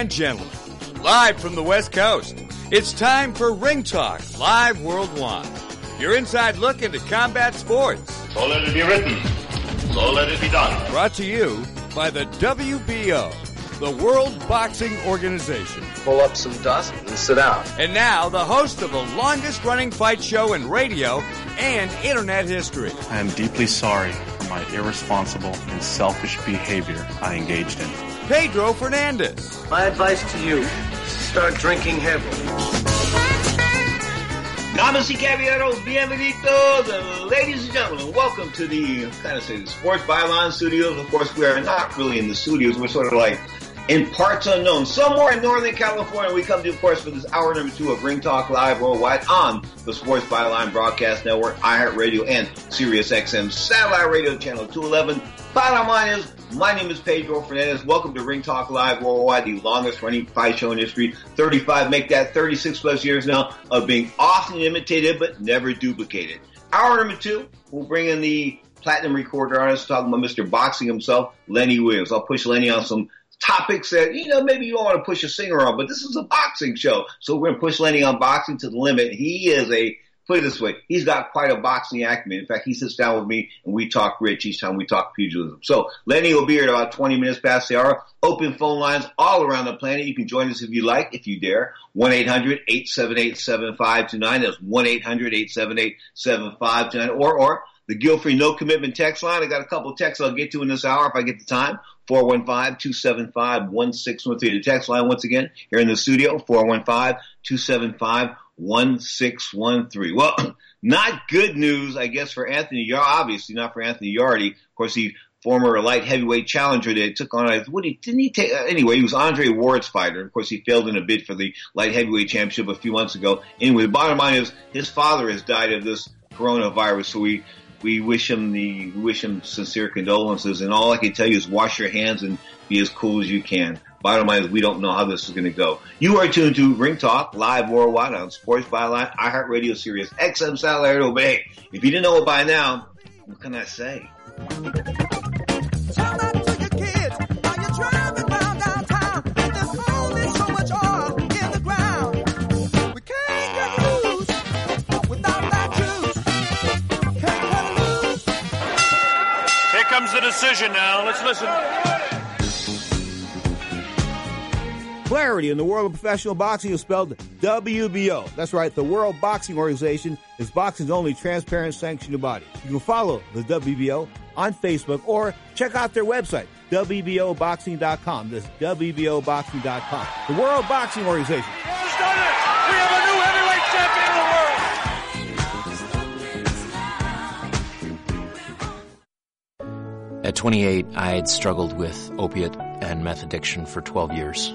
And gentlemen, live from the West Coast, it's time for Ring Talk Live Worldwide. Your inside look into combat sports. So let it be written. So let it be done. Brought to you by the WBO, the World Boxing Organization. Pull up some dust and sit down. And now, the host of the longest running fight show in radio and internet history. I am deeply sorry for my irresponsible and selfish behavior I engaged in. Pedro Fernandez. My advice to you start drinking heavily. Damas y caballeros, bienvenidos, ladies and gentlemen. Welcome to the kind of say the Sports Byline Studios. Of course, we are not really in the studios. We're sort of like in parts unknown, somewhere in Northern California. We come to, of course, for this hour number two of Ring Talk Live Worldwide on the Sports Byline Broadcast Network, iHeartRadio, and Sirius XM Satellite Radio Channel 211. Bottom line is, my name is Pedro Fernandez. Welcome to Ring Talk Live Worldwide, the longest running fight show in history. 35, make that 36 plus years now of being often imitated but never duplicated. Hour number two, we'll bring in the platinum recorder artist talking about Mr. Boxing himself, Lenny Williams. I'll push Lenny on some topics that, you know, maybe you don't want to push a singer on, but this is a boxing show. So we're going to push Lenny on boxing to the limit. He is a put it this way, he's got quite a boxing acumen. In fact, he sits down with me and we talk rich each time we talk pugilism. So Lenny will be here at about 20 minutes past the hour. Open phone lines all around the planet. You can join us if you like, if you dare. 1-800-878-7529. That's 1-800-878-7529. Or, or the guilt-free no commitment text line. I got a couple of texts I'll get to in this hour if I get the time. 415-275-1613. The text line once again here in the studio, 415-275 1613. Well, not good news, I guess, for Anthony Yarde. Obviously, not for Anthony Yarde. Of course, he former light heavyweight challenger that took on, what he, didn't he take, uh, anyway, he was Andre Ward's fighter. Of course, he failed in a bid for the light heavyweight championship a few months ago. Anyway, the bottom line is his father has died of this coronavirus, so we, we wish him the, wish him sincere condolences. And all I can tell you is wash your hands and be as cool as you can. Bottom line is we don't know how this is going to go. You are tuned to Ring Talk live worldwide on Sports Byline, iHeartRadio Sirius, XM Satellite Radio. But if you didn't know it by now, what can I say? Here comes the decision now. Let's listen. Clarity in the world of professional boxing is spelled WBO. That's right, the World Boxing Organization is boxing's only transparent sanctioned body. You can follow the WBO on Facebook or check out their website, WBOboxing.com. That's WBOboxing.com. The World Boxing Organization. Who's done it? We have a new heavyweight champion of the world. At 28, I had struggled with opiate and meth addiction for 12 years.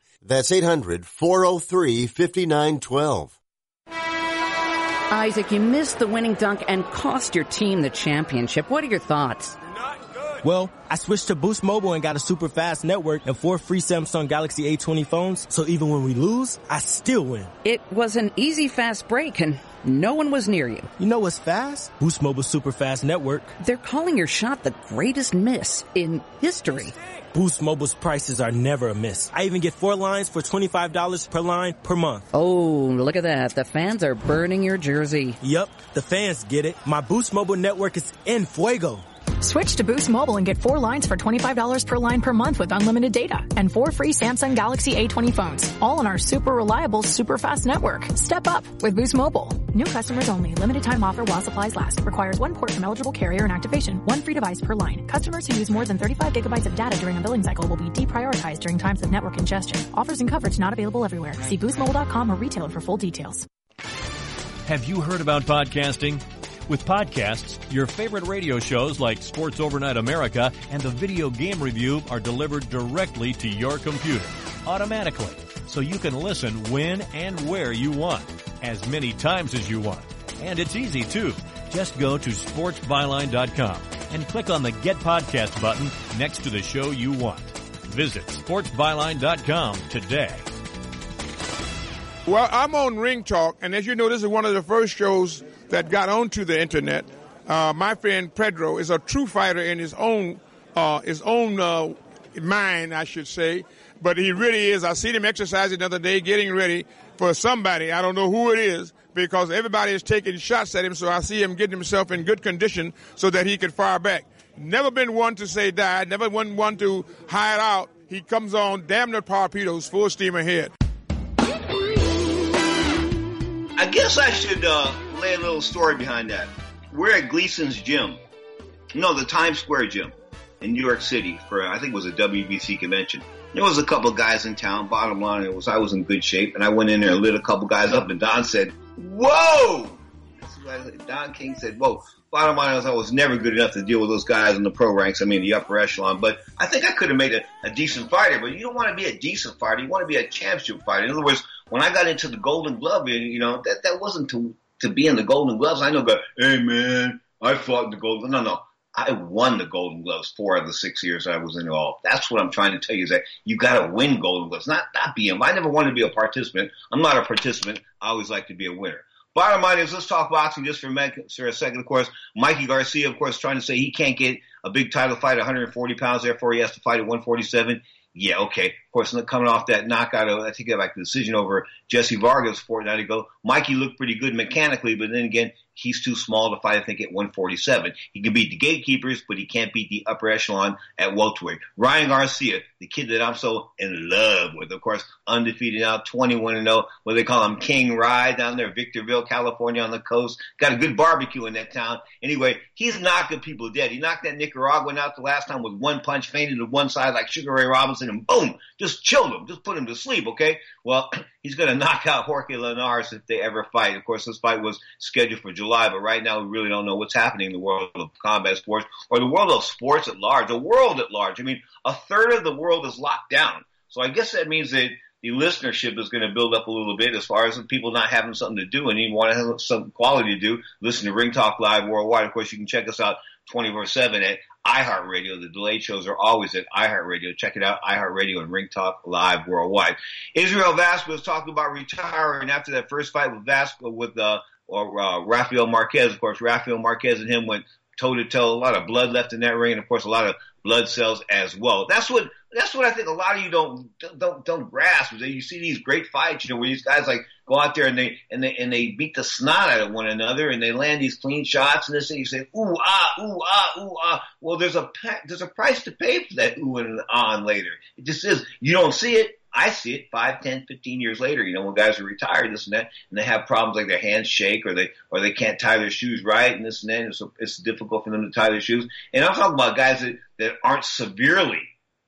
800 403 5912. 800 403 5912. That's 800 403 5912. Isaac, you missed the winning dunk and cost your team the championship. What are your thoughts? Well, I switched to Boost Mobile and got a super fast network and four free Samsung Galaxy A20 phones. So even when we lose, I still win. It was an easy fast break and no one was near you. You know what's fast? Boost Mobile super fast network. They're calling your shot the greatest miss in history. Boost Mobile's prices are never a miss. I even get four lines for $25 per line per month. Oh, look at that. The fans are burning your jersey. Yep, the fans get it. My Boost Mobile network is in fuego. Switch to Boost Mobile and get four lines for $25 per line per month with unlimited data and four free Samsung Galaxy A20 phones, all on our super reliable, super fast network. Step up with Boost Mobile. New customers only. Limited time offer while supplies last. Requires one port from eligible carrier and activation. One free device per line. Customers who use more than 35 gigabytes of data during a billing cycle will be deprioritized during times of network congestion. Offers and coverage not available everywhere. See boostmobile.com or retailer for full details. Have you heard about podcasting? With podcasts, your favorite radio shows like Sports Overnight America and the Video Game Review are delivered directly to your computer, automatically, so you can listen when and where you want, as many times as you want. And it's easy too. Just go to sportsbyline.com and click on the Get Podcast button next to the show you want. Visit sportsbyline.com today. Well, I'm on Ring Talk, and as you know, this is one of the first shows that got onto the internet. Uh, my friend Pedro is a true fighter in his own uh, his own uh, mind, I should say. But he really is. I seen him exercising the other day, getting ready for somebody. I don't know who it is because everybody is taking shots at him. So I see him getting himself in good condition so that he could fire back. Never been one to say die. Never been one to hide out. He comes on damn near torpedoes, full steam ahead. I guess I should uh, lay a little story behind that. We're at Gleason's gym. No, the Times Square gym in New York City for, I think it was a WBC convention. There was a couple guys in town. Bottom line, it was I was in good shape, and I went in there and lit a couple guys up. And Don said, "Whoa!" Don King said, "Whoa." Bottom line is, I was never good enough to deal with those guys in the pro ranks. I mean, the upper echelon. But I think I could have made a, a decent fighter. But you don't want to be a decent fighter. You want to be a championship fighter. In other words, when I got into the Golden Glove, you know, that that wasn't to to be in the Golden Gloves. I know, go, hey man, I fought in the Golden. No, no. I won the Golden Gloves four of the six years I was in it all. That's what I'm trying to tell you is that you got to win Golden Gloves, not not be. I never wanted to be a participant. I'm not a participant. I always like to be a winner. Bottom line is, let's talk boxing just for for a second. Of course, Mikey Garcia, of course, trying to say he can't get a big title fight at 140 pounds, therefore he has to fight at 147. Yeah, okay. Of course, coming off that knockout, I think like the decision over Jesse Vargas a fortnight ago, Mikey looked pretty good mechanically, but then again, he's too small to fight, I think, at 147. He can beat the gatekeepers, but he can't beat the upper echelon at welterweight. Ryan Garcia, the kid that I'm so in love with, of course, undefeated now, 21 and 0, what they call him King Ry down there, Victorville, California on the coast. Got a good barbecue in that town. Anyway, he's knocking people dead. He knocked that Nick Nicaragua out the last time with one punch, feinted to one side like Sugar Ray Robinson, and boom, just chilled him, just put him to sleep. Okay, well, he's going to knock out Jorge Linares if they ever fight. Of course, this fight was scheduled for July, but right now we really don't know what's happening in the world of combat sports or the world of sports at large, the world at large. I mean, a third of the world is locked down, so I guess that means that the listenership is going to build up a little bit as far as people not having something to do and you want to have some quality to do. Listen to Ring Talk Live worldwide. Of course, you can check us out 24-7 at iHeartRadio. The delayed shows are always at iHeartRadio. Check it out, iHeartRadio and Ring Talk Live worldwide. Israel Vasquez talking about retiring after that first fight with Vasquez with uh, or uh, Rafael Marquez. Of course, Rafael Marquez and him went toe to toe. A lot of blood left in that ring, and of course, a lot of blood cells as well. That's what that's what I think a lot of you don't don't don't grasp. Is that you see these great fights, you know, where these guys like go out there and they and they and they beat the snot out of one another and they land these clean shots and this and you say ooh ah ooh ah ooh ah. Well, there's a there's a price to pay for that ooh and ah later. It just is. You don't see it. I see it five, ten, fifteen years later, you know, when guys are retired, this and that, and they have problems like their hands shake or they, or they can't tie their shoes right and this and that, and so it's difficult for them to tie their shoes. And I'm talking about guys that, that aren't severely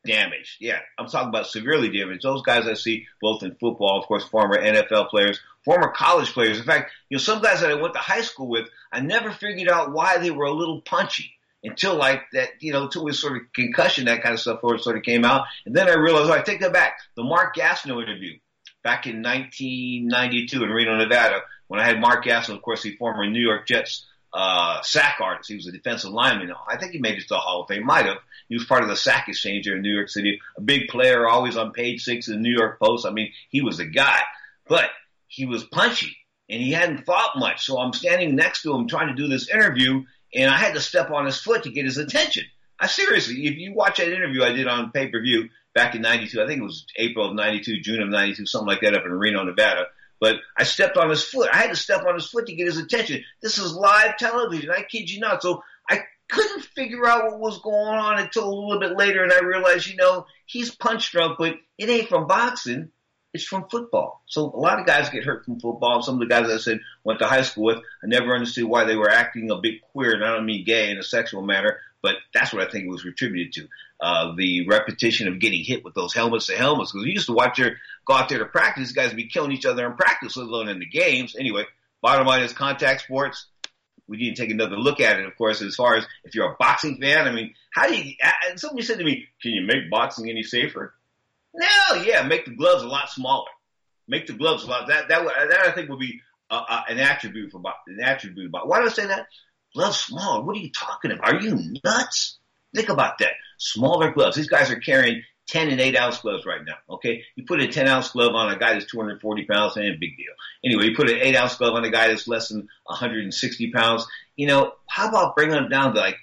damaged. Yeah, I'm talking about severely damaged. Those guys I see both in football, of course, former NFL players, former college players. In fact, you know, some guys that I went to high school with, I never figured out why they were a little punchy until like that, you know, until we sort of concussion, that kind of stuff sort of came out. And then I realized, oh, I take that back. The Mark Gastineau interview back in 1992 in Reno, Nevada, when I had Mark Gastineau, of course, the former New York Jets uh, sack artist. He was a defensive lineman. I think he made it to the Hall of Fame. Might have. He was part of the sack exchange here in New York City. A big player, always on page six of the New York Post. I mean, he was a guy, but he was punchy and he hadn't fought much. So I'm standing next to him trying to do this interview and I had to step on his foot to get his attention. I seriously, if you watch that interview I did on pay per view back in '92, I think it was April of '92, June of '92, something like that, up in Reno, Nevada. But I stepped on his foot. I had to step on his foot to get his attention. This is live television. I kid you not. So I couldn't figure out what was going on until a little bit later, and I realized, you know, he's punch drunk, but it ain't from boxing. It's from football. So a lot of guys get hurt from football. Some of the guys I said went to high school with, I never understood why they were acting a bit queer, and I don't mean gay in a sexual manner, but that's what I think it was attributed to. Uh, the repetition of getting hit with those helmets to helmets. Because we used to watch her go out there to practice, guys would be killing each other in practice, let alone in the games. Anyway, bottom line is contact sports. We need to take another look at it, of course, as far as if you're a boxing fan. I mean, how do you, somebody said to me, can you make boxing any safer? No, yeah, make the gloves a lot smaller. Make the gloves a lot. That that that I think would be uh, uh, an attribute for an attribute about. Why do I say that? Gloves smaller. What are you talking about? Are you nuts? Think about that. Smaller gloves. These guys are carrying 10 and 8 ounce gloves right now. Okay. You put a 10 ounce glove on a guy that's 240 pounds and a big deal. Anyway, you put an 8 ounce glove on a guy that's less than 160 pounds. You know, how about bringing them down to like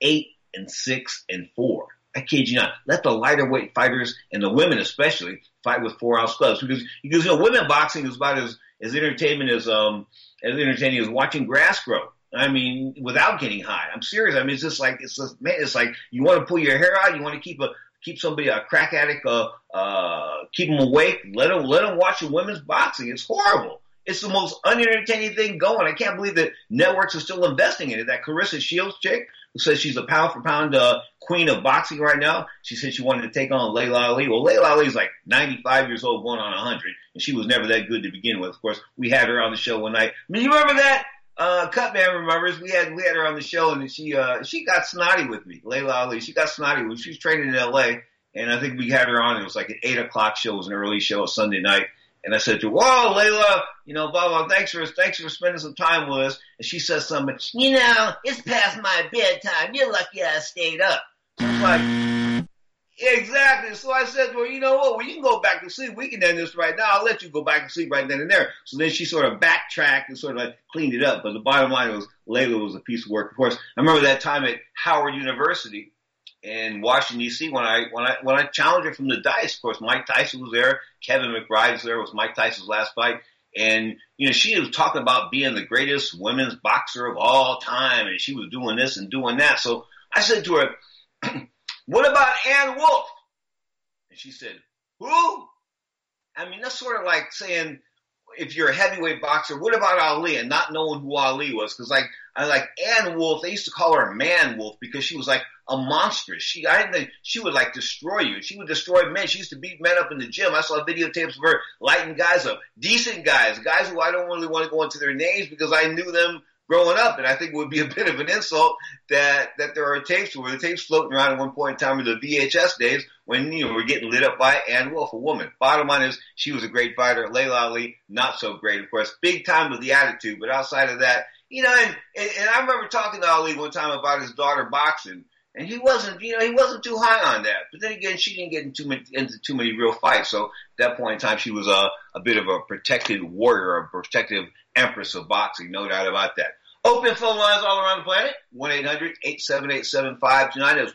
8 and 6 and 4? I kid you not. Let the lighter weight fighters and the women especially fight with four ounce gloves because because you know women boxing is about as as entertainment as um as entertaining as watching grass grow. I mean, without getting high. I'm serious. I mean, it's just like it's just, man, it's like you want to pull your hair out. You want to keep a keep somebody a crack addict, uh, uh, keep them awake. Let them let them watch the women's boxing. It's horrible. It's the most unentertaining thing going. I can't believe that networks are still investing in it. That Claressa Shields chick who says she's a pound for pound uh, queen of boxing right now. She said she wanted to take on Laila Ali. Well, Laila Ali is like 95 years old, going on 100, and she was never that good to begin with. Of course, we had her on the show one night. I mean, you remember that? Uh, Cutman remembers we had we had her on the show, and she uh she got snotty with me, Laila Ali. She got snotty me. She was training in L.A. And I think we had her on. It was like an eight o'clock show. It was an early show, a Sunday night. And I said to her, "Whoa, Laila, you know, blah blah. Thanks for thanks for spending some time with us." And she says something. You know, it's past my bedtime. You're lucky I stayed up. So it's like, exactly. So I said her, "You know what? Well, you can go back to sleep. We can end this right now. I'll let you go back to sleep right then and there." So then she sort of backtracked and sort of like cleaned it up. But the bottom line was, Laila was a piece of work. Of course, I remember that time at Howard University in Washington D.C. when I when I when I challenged her from the dice. Of course, Mike Tyson was there, Kevin McBride was there. It was Mike Tyson's last fight, and you know she was talking about being the greatest women's boxer of all time, and she was doing this and doing that. So I said to her, "What about Ann Wolfe?" And she said, "Who?" I mean, that's sort of like saying, if you're a heavyweight boxer, what about Ali and not knowing who Ali was? Because like I like Ann Wolfe, they used to call her Man Wolf because she was like a monstrous. She I didn't she would like destroy you. She would destroy men. She used to beat men up in the gym. I saw videotapes of her lighting guys up, decent guys, guys who I don't really want to go into their names because I knew them growing up, and I think it would be a bit of an insult that that there are tapes where the tapes floating around at one point in time in the VHS days when you know we're getting lit up by Ann Wolfe, a woman. Bottom line is she was a great fighter. Laila Ali, not so great, of course. Big time with the attitude, but outside of that, you know, and, and, and I remember talking to Ali one time about his daughter boxing. And he wasn't, you know, he wasn't too high on that. But then again, she didn't get into, many, into too many real fights. So at that point in time, she was a, a bit of a protected warrior, a protective empress of boxing, no doubt about that. Open phone lines all around the planet. 1-800-878-7529. That's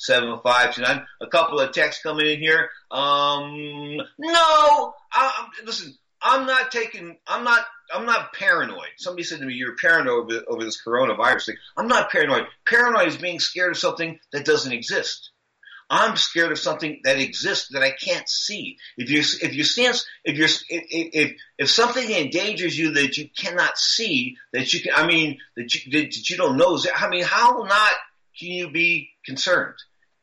1-800-878-7529. A couple of texts coming in here. Um, no, I, listen, I'm not taking, I'm not, I'm not paranoid. Somebody said to me, you're paranoid over, over this coronavirus thing. I'm not paranoid. Paranoid is being scared of something that doesn't exist. I'm scared of something that exists that I can't see. If you if you sense if you're if if if something endangers you that you cannot see that you can I mean that you that you don't know I mean how not can you be concerned?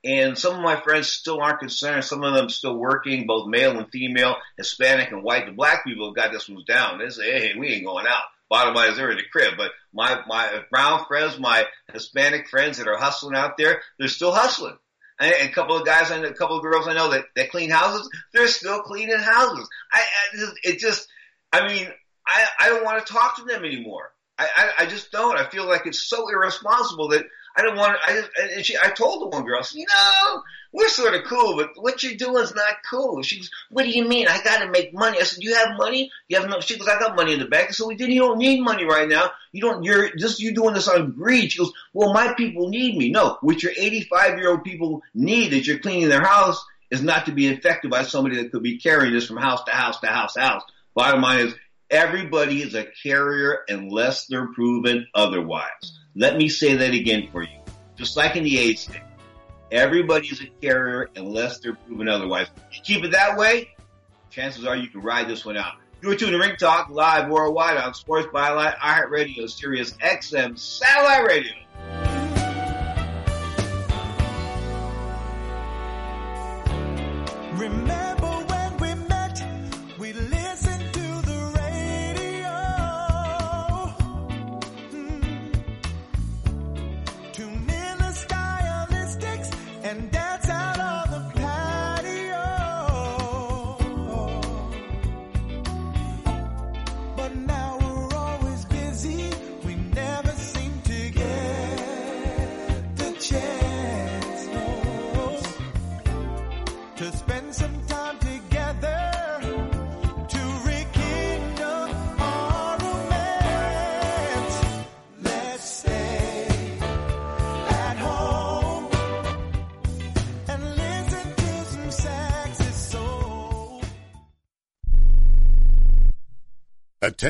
And some of my friends still aren't concerned. Some of them still working, both male and female, Hispanic and white. The black people have got this one down. They say, hey, we ain't going out. Bottom line is they're in the crib. But my, my brown friends, my Hispanic friends that are hustling out there, they're still hustling. And a couple of guys and a couple of girls I know that, that clean houses, they're still cleaning houses. I, I it just, I mean, I, I don't want to talk to them anymore. I, I, I just don't. I feel like it's so irresponsible that I don't want to, I just, and she, I told the one girl, I said, you know, we're sort of cool, but what you're doing is not cool. She goes, what do you mean? I got to make money. I said, you have money? You have no, she goes, I got money in the bank. I said, we didn't, you don't need money right now. You don't, you're just, you're doing this on greed. She goes, well, my people need me. No, what your 85 year old people need that you're cleaning their house is not to be infected by somebody that could be carrying this from house to house to house to house. Bottom line is, everybody is a carrier unless they're proven otherwise. Let me say that again for you. Just like in the AIDS thing. Everybody's a carrier unless they're proven otherwise. You keep it that way, chances are you can ride this one out. You're tuned to Ring Talk live worldwide on Sports Byline, iHeartRadio, Sirius XM, Satellite Radio.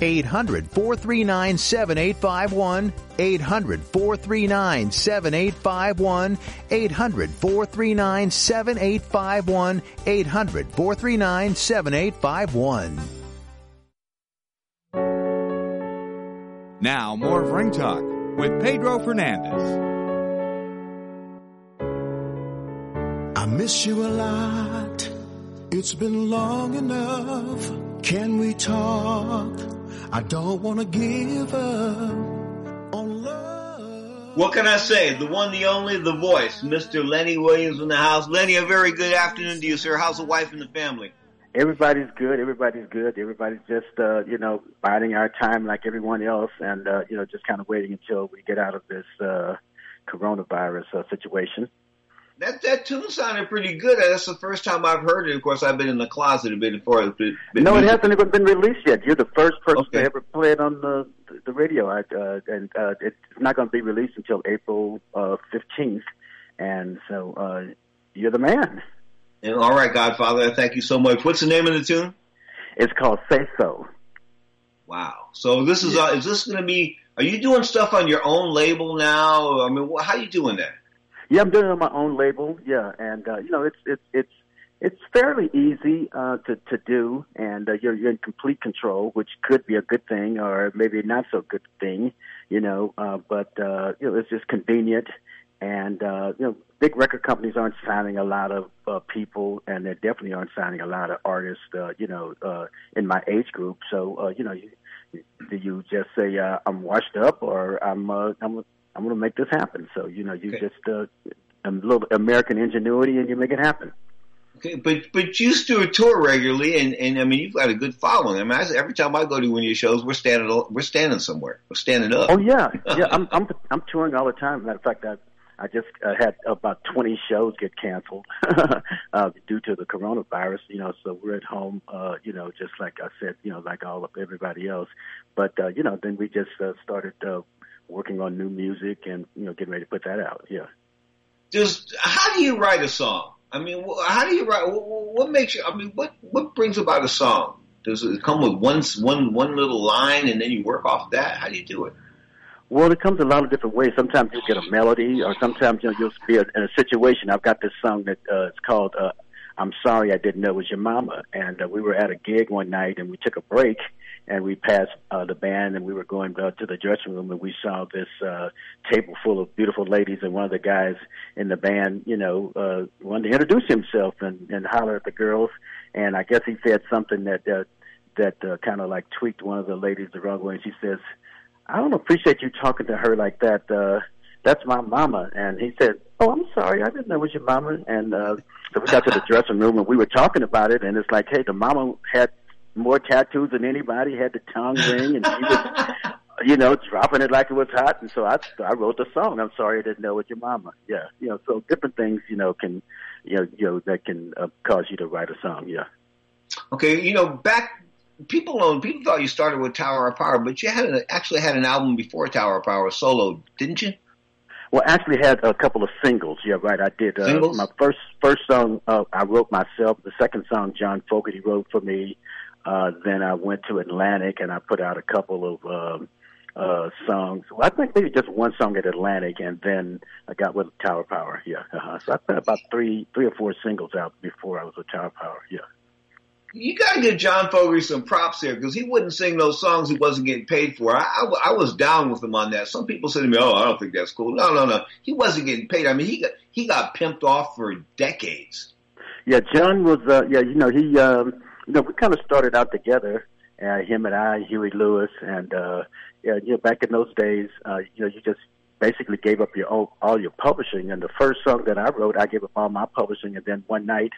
800 439 7851. 800 439 7851. 800 439 7851. 800 439 7851. Now, more of Ring Talk with Pedro Fernandez. I miss you a lot. It's been long enough. Can we talk? I don't want to give up on love. What can I say? The one, the only, the voice, Mr. Lenny Williams in the house. Lenny, a very good afternoon to you, sir. How's the wife and the family? Everybody's good. Everybody's good. Everybody's just, uh, you know, biding our time like everyone else, and uh, you know, just kind of waiting until we get out of this uh, coronavirus uh, situation. That that tune sounded pretty good. That's the first time I've heard it. Of course, I've been in the closet a bit before. Been, been no, it music. hasn't even been released yet. You're the first person Okay. to ever play it on the the radio, I, uh, and uh, it's not going to be released until April uh, fifteenth. and so uh, you're the man. And all right, Godfather, thank you so much. What's the name of the tune? It's called Say So. Wow. So this is uh, is this going to be? Are you doing stuff on your own label now? I mean, how you doing that? Yeah, I'm doing it on my own label. Yeah, and uh, you know, it's it's it's it's fairly easy uh, to to do, and uh, you're you're in complete control, which could be a good thing, or maybe not so good thing. You know, uh, but uh, you know, it's just convenient, and uh, you know, big record companies aren't signing a lot of uh, people, and they definitely aren't signing a lot of artists. Uh, you know, uh, in my age group, so uh, you know, you, do you just say uh, I'm washed up, or I'm uh, I'm I'm going to make this happen? So you know, you just uh, a little American ingenuity, and you make it happen. Okay, but but you still tour regularly, and, and I mean you've got a good following. I mean, I, every time I go to one of your shows, we're standing we're standing somewhere, we're standing up. Oh yeah, yeah. I'm I'm I'm touring all the time. Matter of fact, I I just uh, had about 20 shows get canceled uh, due to the coronavirus. You know, so we're at home. Uh, you know, just like I said, you know, like all of everybody else. But uh, you know, then we just uh, started uh, working on new music and you know getting ready to put that out. Yeah. Just how do you write a song? I mean, wh- how do you write? What, what makes you? I mean, what what brings about a song? Does it come with one one one little line, and then you work off that? How do you do it? Well, it comes a lot of different ways. Sometimes you'll get a melody, or sometimes you know you'll be in a situation. I've got this song that uh, it's called uh, "I'm Sorry I Didn't Know It Was Your Mama," and uh, we were at a gig one night, and we took a break, and we passed uh, the band, and we were going uh, to the dressing room, and we saw this uh, table full of beautiful ladies, and one of the guys in the band, you know, uh, wanted to introduce himself and, and holler at the girls, and I guess he said something that uh, that uh, kind of like tweaked one of the ladies the wrong way, and she says. I don't appreciate you talking to her like that. Uh, that's my mama. And he said, Oh, I'm sorry. I didn't know it was your mama. And, uh, so we got to the dressing room and we were talking about it. And it's like, Hey, the mama had more tattoos than anybody. Had the tongue ring, and she was, you know, dropping it like it was hot. And so I, I wrote the song. I'm sorry I didn't know it, was your mama. Yeah, you know, so different things, you know, can, you know, you know, that can uh, cause you to write a song. Yeah. Okay, you know, back people know people thought you started with Tower of Power, but you had an, actually had an album before Tower of Power, solo, didn't you? Well, actually had a couple of singles. Yeah, right. I did. Uh, Singles? my first first song uh, I wrote myself. The second song John Fogerty wrote for me. Uh, then I went to Atlantic and I put out a couple of um, uh, songs. Well, I think maybe just one song at Atlantic, and then I got with Tower Power. Yeah, uh-huh. so I put about three three or four singles out before I was with Tower Power. Yeah. You got to give John Fogerty some props here because he wouldn't sing those songs he wasn't getting paid for. I, I, I was down with him on that. Some people said to me, "Oh, I don't think that's cool." No, no, no. He wasn't getting paid. I mean, he got he got pimped off for decades. Yeah, John was. Uh, yeah, you know, he. Um, you know, we kind of started out together. Uh, him and I, Huey Lewis, and uh, yeah, you know, back in those days, uh, you know, you just basically gave up your own, all your publishing. And the first song that I wrote, I gave up all my publishing. And then one night,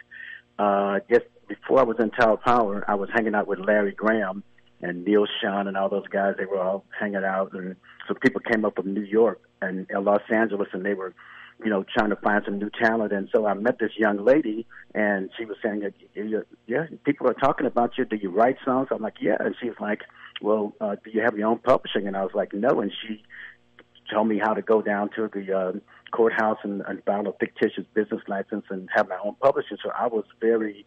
uh, just before I was in Tower Power, I was hanging out with Larry Graham and Neal Schon and all those guys. They were all hanging out, and some people came up from New York and uh, Los Angeles, and they were, you know, trying to find some new talent. And so I met this young lady, and she was saying, "Yeah, people are talking about you. Do you write songs?" I'm like, "Yeah," and she was like, "Well, uh, do you have your own publishing?" And I was like, "No," and she told me how to go down to the uh, courthouse and, and file a fictitious business license and have my own publishing. So I was very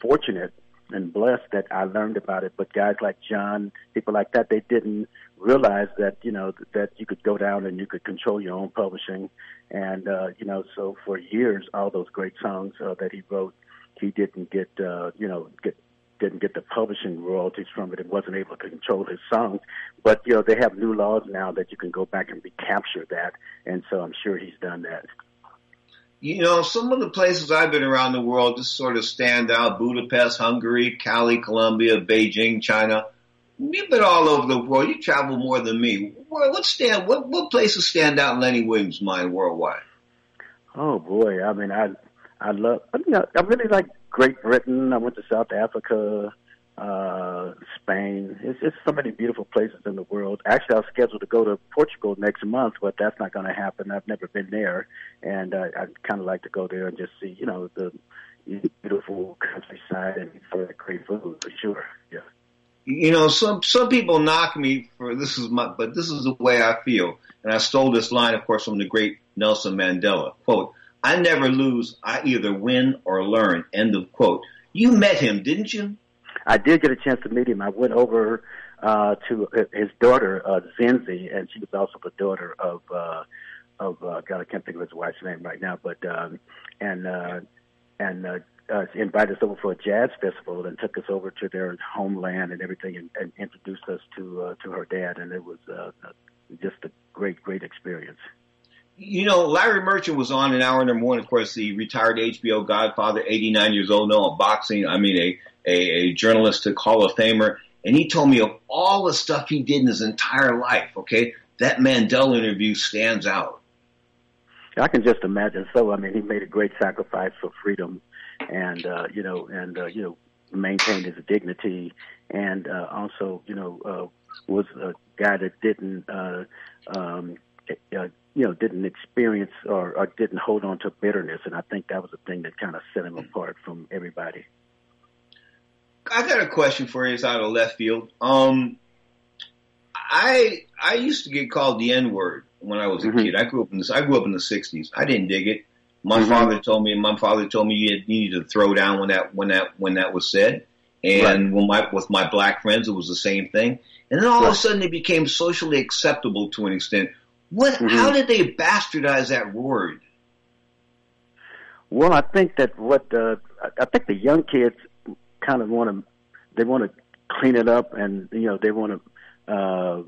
fortunate and blessed that I learned about it. But guys like John, people like that, they didn't realize that you know that you could go down and you could control your own publishing. And uh, you know, so for years, all those great songs uh, that he wrote, he didn't get uh, you know get didn't get the publishing royalties from it and wasn't able to control his songs. But you know, they have new laws now that you can go back and recapture that, and so I'm sure he's done that. You know, some of the places I've been around the world just sort of stand out: Budapest, Hungary, Cali, Colombia, Beijing, China. You've been all over the world. You travel more than me. What, stand? What what places stand out in Lenny Williams' mind worldwide? Oh boy, I mean, I I love. I, mean, I really like Great Britain. I went to South Africa, uh, Spain. It's just so many beautiful places in the world. Actually, I was scheduled to go to Portugal next month, but that's not going to happen. I've never been there, and uh, I'd kind of like to go there and just see, you know, the beautiful countryside and for great food for sure. Yeah. You know, some some people knock me for this is my, but this is the way I feel, and I stole this line, of course, from the great Nelson Mandela. Quote: "I never lose. I either win or learn." End of quote. You met him, didn't you? I did get a chance to meet him. I went over uh, to his daughter, uh, Zindzi, and she was also the daughter of uh, of uh, God. I can't think of his wife's name right now, but um, and uh, and uh, uh, invited us over for a jazz festival and took us over to their homeland and everything, and, and introduced us to uh, to her dad, and it was uh, just a great, great experience. You know, Larry Merchant was on an hour number one. Of course, the retired HBO Godfather, 89 years old, no boxing. I mean, a a, a journalistic Hall of Famer, and he told me of all the stuff he did in his entire life. Okay, that Mandela interview stands out. I can just imagine. So, I mean, he made a great sacrifice for freedom, and uh, you know, and uh, you know, maintained his dignity, and uh, also, you know, uh, was a guy that didn't, uh, um, uh, you know, didn't experience or, or didn't hold on to bitterness, and I think that was the thing that kind of set him apart from everybody. I got a question for you. It's out of left field. Um, I I used to get called the N word when I was a Mm-hmm. kid. I grew up in the I grew up in the '60s. I didn't dig it. My Mhm. father told me. My father told me you, had, you needed to throw down when that when that when that was said. And when my with my black friends, it was the same thing. And then all of a sudden, it became socially acceptable to an extent. What? Mhm. How did they bastardize that word? Well, I think that what uh, I think the young kids kind of want to they want to clean it up, and you know they want to uh,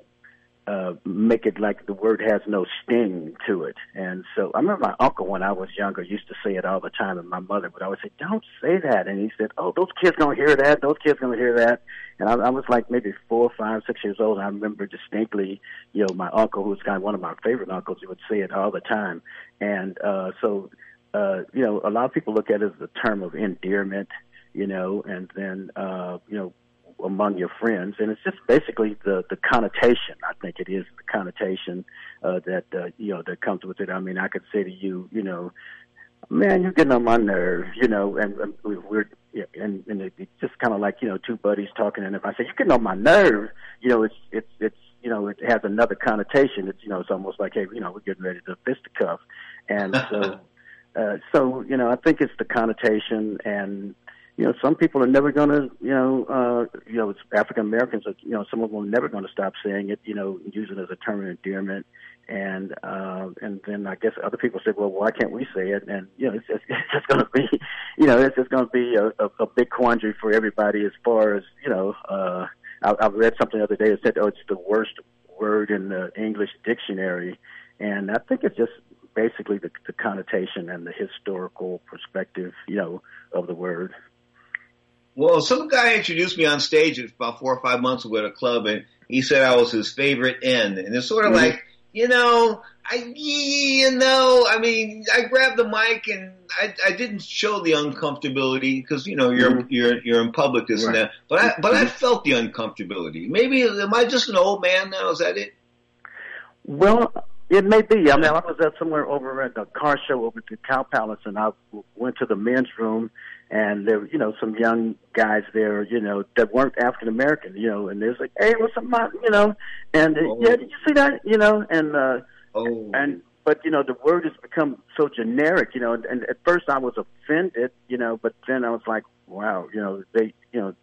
uh, make it like the word has no sting to it. And so I remember my uncle when I was younger used to say it all the time, and my mother would always say, "Don't say that." And he said, "Oh, those kids gonna hear that. Those kids gonna hear that." And I, I was like maybe four, five, six years old. I remember distinctly, you know, my uncle, who was kind of one of my favorite uncles, he would say it all the time. And uh, so uh, you know, a lot of people look at it as a term of endearment, you know, and then, uh, you know, among your friends, and it's just basically the the connotation. I think it is the connotation uh, that uh, you know that comes with it. I mean, I could say to you, you know, man, you're getting on my nerve, you know, and, and we're and and it's just kind of like you know two buddies talking, and if I say you're getting on my nerve, you know, it's it's it's you know it has another connotation. It's you know it's almost like hey, you know, we're getting ready to fisticuff, and so. Uh, so you know, I think it's the connotation, and you know, some people are never going to, you know, uh, you know, it's African Americans. You know, some of them are never going to stop saying it. You know, using it as a term of endearment, and uh, and then I guess other people say, well, why can't we say it? And you know, it's just, it's just going to be, you know, it's just going to be a, a, a big quandary for everybody as far as you know. Uh, I, I read something the other day that said, oh, it's the worst word in the English dictionary, and I think it's just basically the, the connotation and the historical perspective, you know, of the word. Well, some guy introduced me on stage about four or five months ago at a club, and he said I was his favorite end. And it's sort of mm-hmm. like, you know, I, you know, I mean, I grabbed the mic and I, I didn't show the uncomfortability because you know you're mm-hmm. you're you're in public this right. and that, but I but I mm-hmm. felt the uncomfortability. Maybe am I just an old man now? Is that it? Well, it may be. I mean, I was at somewhere over at the car show over at the Cow Palace, and I went to the men's room, and there, you know, some young guys there, you know, that weren't African American, you know, and they was like, "Hey, what's up, man?" You know, and uh, oh. yeah, did you see that? You know, and uh, oh. and but you know, the word has become so generic, you know, and, and at first I was offended, you know, but then I was like, wow, you know, they, you know,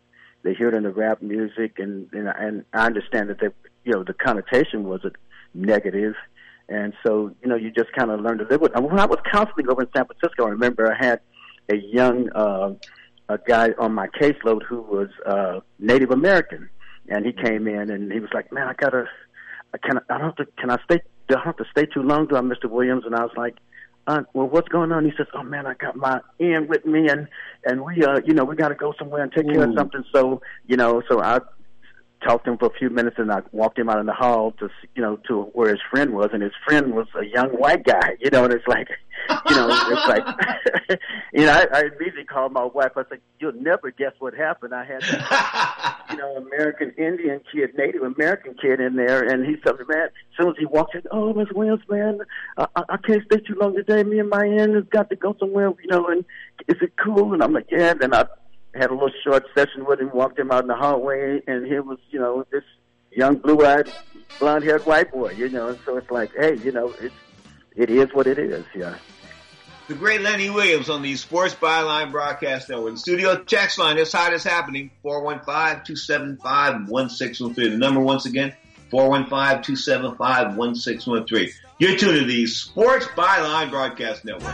they hear it in the rap music, and and, and I understand that they, you know, the connotation was a negative. And so, you know, you just kind of learn to live with. And when I was counseling over in San Francisco, I remember I had a young uh, a guy on my caseload who was uh, Native American, and he came in and he was like, "Man, I gotta, can I, I don't have to, can I stay? Do I have to stay too long? Do I, Mr. Williams?" And I was like, uh, "Well, what's going on?" He says, "Oh man, I got my in with me, and and we, uh, you know, we got to go somewhere and take care of something. So, you know, so I talked to him for a few minutes, and I walked him out in the hall to you know to where his friend was, and his friend was a young white guy, you know, and it's like, you know, it's like, you know, I, I immediately called my wife. I said, "You'll never guess what happened. I had, this, you know, American Indian kid, Native American kid in there, and he said, man, as soon as he walked in, oh, Miss Williams, man, I, I can't stay too long today. Me and my end has got to go somewhere, you know, and is it cool? And I'm like, yeah. And then I had a little short session with him, walked him out in the hallway, and he was, you know, this young blue-eyed, blonde-haired white boy, you know. And so it's like, hey, you know, it's it is what it is, yeah. The great Lenny Williams on the Sports Byline Broadcast Network. The studio text line, this hot is happening, 415-275-1613. The number once again, 415-275-1613. You're tuned to the Sports Byline Broadcast Network.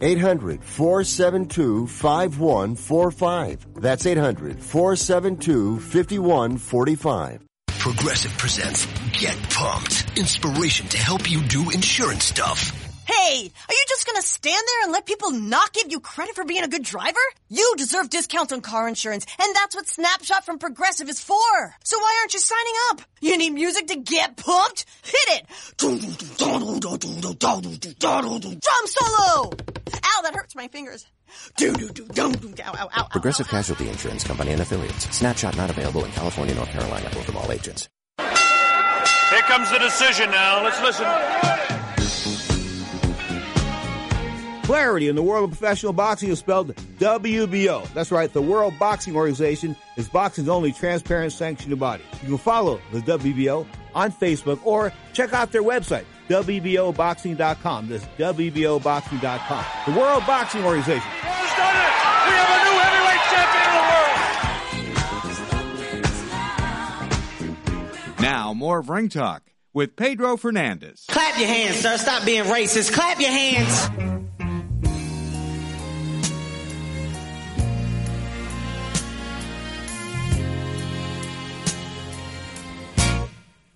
800 472 5145. That's 800 472 5145. Progressive presents Get Pumped. Inspiration to help you do insurance stuff. Hey, are you just gonna stand there and let people not give you credit for being a good driver? You deserve discounts on car insurance, and that's what Snapshot from Progressive is for. So why aren't you signing up? You need music to get pumped? Hit it! Drum solo! Ow, that hurts my fingers. Progressive Casualty Insurance Company and Affiliates. Snapshot not available in California, North Carolina, or from all agents. Here comes the decision now. Let's listen. Clarity in the world of professional boxing is spelled WBO. That's right, the World Boxing Organization is boxing's only transparent sanctioned body. You can follow the WBO on Facebook or check out their website, WBOboxing.com. That's WBOboxing.com. The World Boxing Organization. Who's done it? We have a new heavyweight champion of the world. Now, more of Ring Talk with Pedro Fernandez. Clap your hands, sir. Stop being racist. Clap your hands.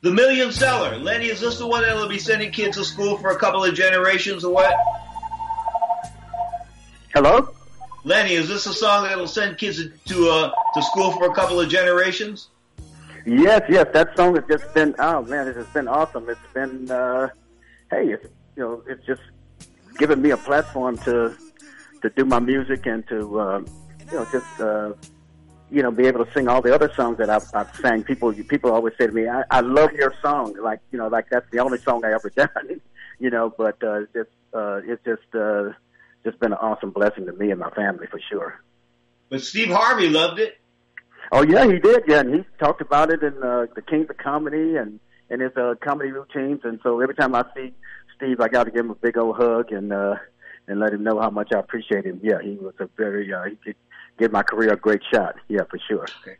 The Million Seller. Lenny, is this the one that'll be sending kids to school for a couple of generations or what? Hello? Lenny, is this a song that'll send kids to uh, to school for a couple of generations? Yes, yes, that song has just been oh man, it has been awesome. It's been uh hey, it's you know, it's just given me a platform to to do my music and to uh, you know just uh you know be able to sing all the other songs that I've, I've sang. People people always say to me, I, "I love your song," like you know, like that's the only song I ever done. you know, but uh, it's uh, it's just uh, just been an awesome blessing to me and my family for sure. But Steve Harvey loved it. Oh yeah, he did. Yeah, and he talked about it in uh, the Kings of Comedy and and his uh, comedy routines. And so every time I see Steve, I got to give him a big old hug and uh, and let him know how much I appreciate him. Yeah, he was a very uh, he give my career a great shot. Yeah, for sure. Okay.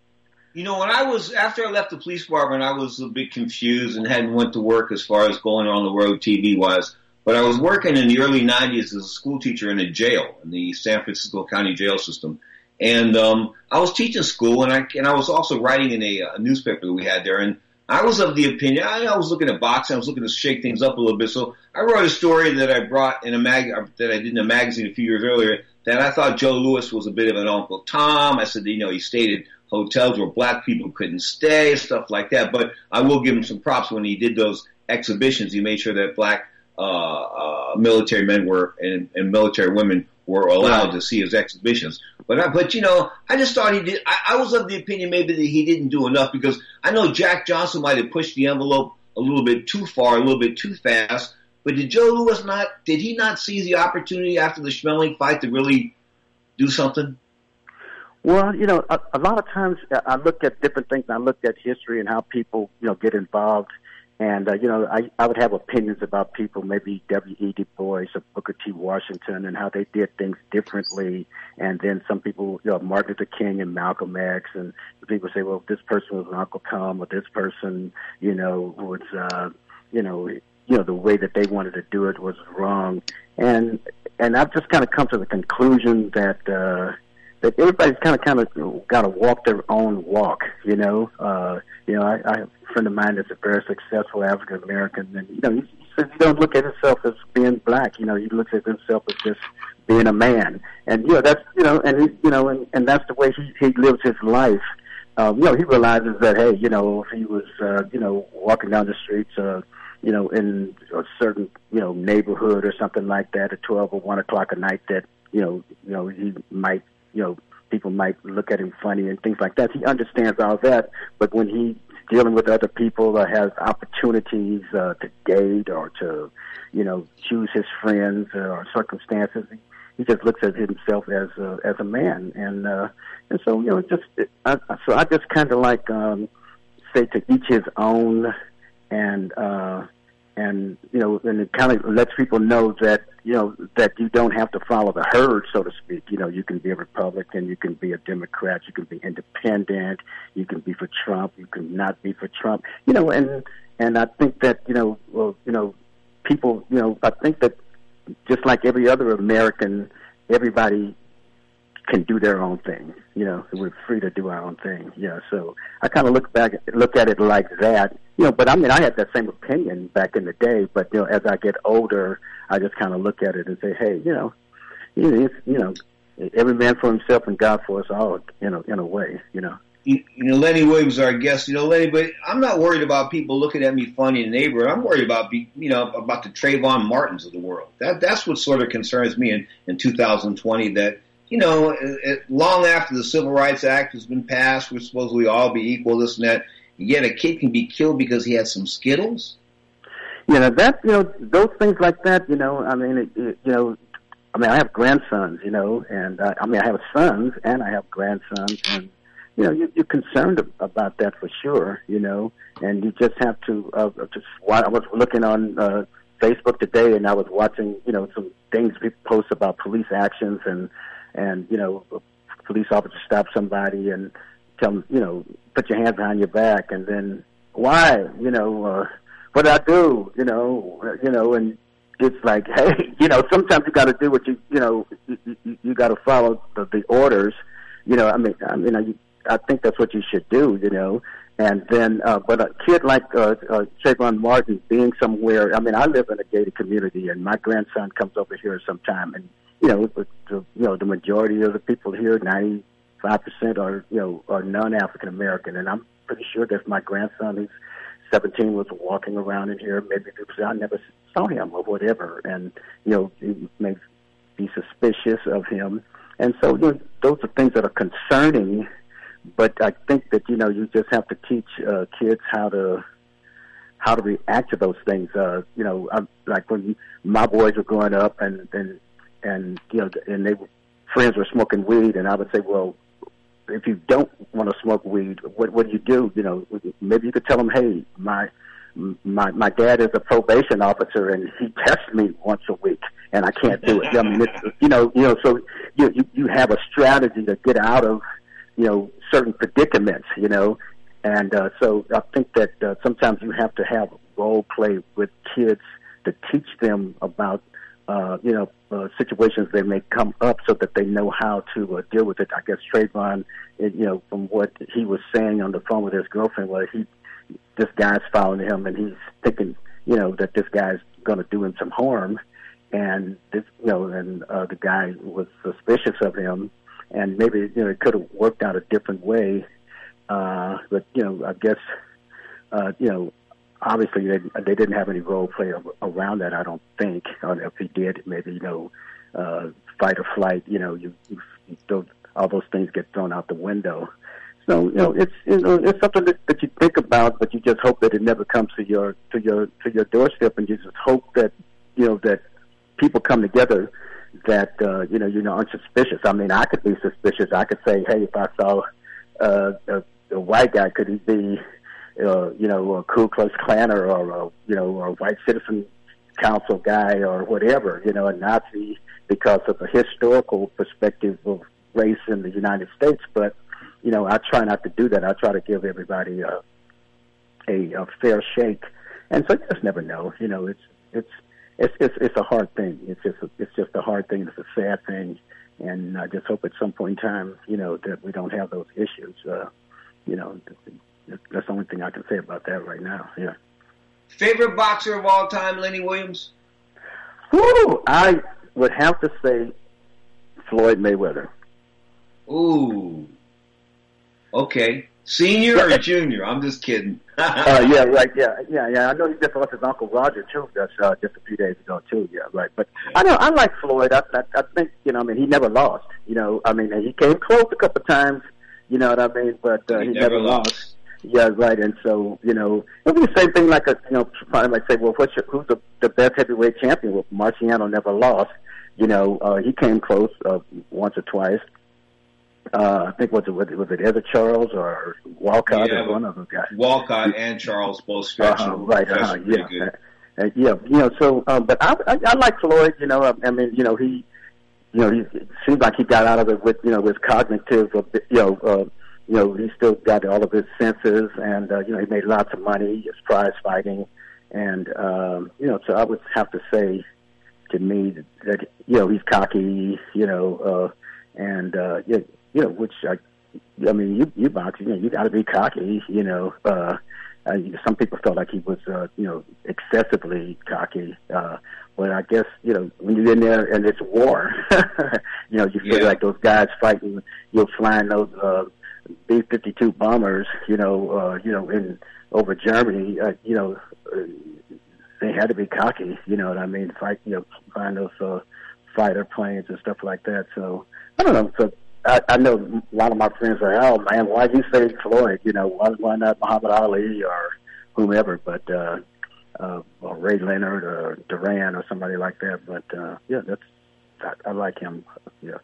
You know, when I was after I left the police department, I was a bit confused and hadn't went to work as far as going on the road TV wise. But I was working in the early '90s as a school teacher in a jail in the San Francisco County jail system, and um, I was teaching school, and I and I was also writing in a, a newspaper that we had there, and I was of the opinion I, I was looking at boxing, I was looking to shake things up a little bit, so I wrote a story that I brought in a mag that I did in a magazine a few years earlier that I thought Joe Louis was a bit of an Uncle Tom. I said, you know, he stayed at hotels where black people couldn't stay, stuff like that. But I will give him some props when he did those exhibitions. He made sure that black uh, uh, military men were and, and military women were allowed to see his exhibitions. But I, but you know, I just thought he did. I, I was of the opinion maybe that he didn't do enough because I know Jack Johnson might have pushed the envelope a little bit too far, a little bit too fast. But did Joe Louis not? Did he not seize the opportunity after the Schmeling fight to really do something? Well, you know, a, a lot of times I look at different things. I look at history and how people, you know, get involved. And, uh, you know, I, I would have opinions about people, maybe W.E. Du Bois or Booker T. Washington and how they did things differently. And then some people, you know, Martin Luther King and Malcolm X. And people say, well, this person was an Uncle Tom or this person, you know, was, uh, you know, you know, the way that they wanted to do it was wrong. And, and I've just kind of come to the conclusion that, uh, that everybody's kind of kind of got to walk their own walk, you know. Uh, you know, I, I have a friend of mine that's a very successful African American, and you know, he, says he don't look at himself as being black. You know, he looks at himself as just being a man, and you know that's you know, and he, you know, and, and that's the way he he lives his life. uh, you know, he realizes that hey, you know, if he was, uh, you know, walking down the streets, uh, you know, in a certain, you know, neighborhood or something like that at twelve or one o'clock at night, that you know, you know, he might, you know, people might look at him funny and things like that. He understands all that, but when he's dealing with other people or has opportunities uh, to date or to, you know, choose his friends or circumstances, he, he just looks at himself as a, as a man, and uh, and so you know, just I, so I just kind of like um, say to each his own, and uh, and you know, and it kind of lets people know that you know that you don't have to follow the herd, so to speak. You know, you can be a Republican, you can be a Democrat, you can be independent, you can be for Trump, you can not be for Trump. You know, and and I think that you know, well, you know, people, you know, I think that just like every other American, everybody can do their own thing. You know, we're free to do our own thing. Know, so I kind of look back, look at it like that. You know, but I mean, I had that same opinion back in the day. But you know, as I get older, I just kind of look at it and say, hey, you know, you know, it's, you know, every man for himself and God for us all. You know, in a way, you know. You, you know, Lenny Williams, our guest. You know, Lenny, but I'm not worried about people looking at me funny in the neighborhood. I'm worried about, be, you know, about the Trayvon Martins of the world. That that's what sort of concerns me in in 2020. That you know, it, it, long after the Civil Rights Act has been passed, we're supposed to all be equal, this and that. Yet a kid can be killed because he had some Skittles. You know that you know those things like that. You know, I mean, it, it, you know, I mean, I have grandsons. You know, and uh, I mean, I have sons and I have grandsons, and you know, you, you're concerned about that for sure, you know, and you just have to, uh, just, I was looking on, uh, Facebook today and I was watching, you know, some things people post about police actions and, and, you know, a police officer stop somebody and tell them, you know, put your hands behind your back and then why, you know, uh, what did I do, you know, you know, and it's like, hey, you know, sometimes you got to do what you, you know, you, you, got to follow the, the orders. You know, I mean, I mean, I think that's what you should do, you know. And then, uh, but a kid like uh, uh, Trayvon Martin being somewhere, I mean, I live in a gated community, and my grandson comes over here sometime, and you know, the, you know, the majority of the people here, ninety five percent, are you know, are non African American, and I'm pretty sure that my grandson, who's seventeen, was walking around in here. Maybe because I never saw him or whatever, and you know, he may be suspicious of him, and so you know, those are things that are concerning but I think that you know you just have to teach uh, kids how to how to react to those things. Uh, you know, I'm, like when my boys were growing up, and and and you know, and they friends were smoking weed, and I would say, well, if you don't want to smoke weed, what what do you do? You know, maybe you could tell them, hey, my my my dad is a probation officer, and he tests me once a week, and I can't do it. I mean, it's, you know, you know, so you you you have a strategy to get out of you know certain predicaments, you know, and uh, so I think that uh, sometimes you have to have role play with kids to teach them about uh, you know uh, situations they may come up so that they know how to uh, deal with it. I guess Trayvon, it, you know, from what he was saying on the phone with his girlfriend, was he this guy's following him and he's thinking you know that this guy's going to do him some harm, and this you know and uh, the guy was suspicious of him and maybe you know it could have worked out a different way. Uh, but you know, I guess uh, you know, obviously they they didn't have any role play around that. I don't think. Or if he did, maybe you know, uh, fight or flight. You know, you, you, don't, all those things get thrown out the window. So you know, it's you know, it's something that, that you think about, but you just hope that it never comes to your to your to your doorstep, and you just hope that you know that people come together that uh, you know you aren't suspicious. I mean, I could be suspicious. I could say, hey, if I saw uh, a, a white guy, could he be, uh, you know, a Ku Klux Klaner or a, you know, a white citizen council guy or whatever, you know, a Nazi because of a historical perspective of race in the United States. But you know, I try not to do that. I try to give everybody a a, a fair shake, and so you just never know. You know, it's it's it's it's it's a hard thing. It's just a, it's just a hard thing. It's a sad thing, and I just hope at some point in time, you know, that we don't have those issues. Uh, you know, that's the only thing I can say about that right now. Yeah. Favorite boxer of all time, Lenny Williams. Woo! I would have to say Floyd Mayweather. Ooh. Okay. Senior or junior? I'm just kidding. uh, yeah, right. Yeah, yeah, yeah. I know he just lost his uncle Roger too. Just uh, just a few days ago too. Yeah, right. But I know I like Floyd. I, I I think you know. I mean, he never lost. You know. I mean, he came close a couple of times. You know what I mean? But uh, he, He never, never lost. lost. Yeah, right. And so you know, it'll be the same thing. Like a you know, somebody might say, well, what's your, who's the the best heavyweight champion? Well, Marciano never lost. You know, uh, he came close uh, once or twice. Uh, I think was it was it, was it Ezzard Charles or Walcott Yeah, or one of those guys? Walcott and Charles both stretching. Uh-huh, right, uh, pretty yeah, good. uh, yeah, you know. So, um, but I, I, I like Floyd. You know, I, I mean, you know, he, you know, he seems like he got out of it with, you know, with cognitive, you know, uh, you know, he still got all of his senses, and uh, you know, he made lots of money, his prize fighting, and um, you know, so I would have to say to me that, that you know he's cocky, you know, uh, and uh, you, you know, which I, I mean, you you box, you know, you got to be cocky, you know. Uh, uh, some people felt like he was, uh, you know, excessively cocky. Uh, but I guess you know when you're in there and it's war, you know, you feel Yeah. like those guys fighting, you're flying those uh, B-52 bombers, you know, uh, you know, in over Germany, uh, you know, they had to be cocky. You know what I mean? Fight, you know, find those uh, fighter planes and stuff like that. So I don't know. So I, I know a lot of my friends are, oh man, why you say Floyd? You know, why why not Muhammad Ali or whomever? But uh, uh, or Ray Leonard or Duran or somebody like that. But uh, yeah, that's I, I like him. Yeah.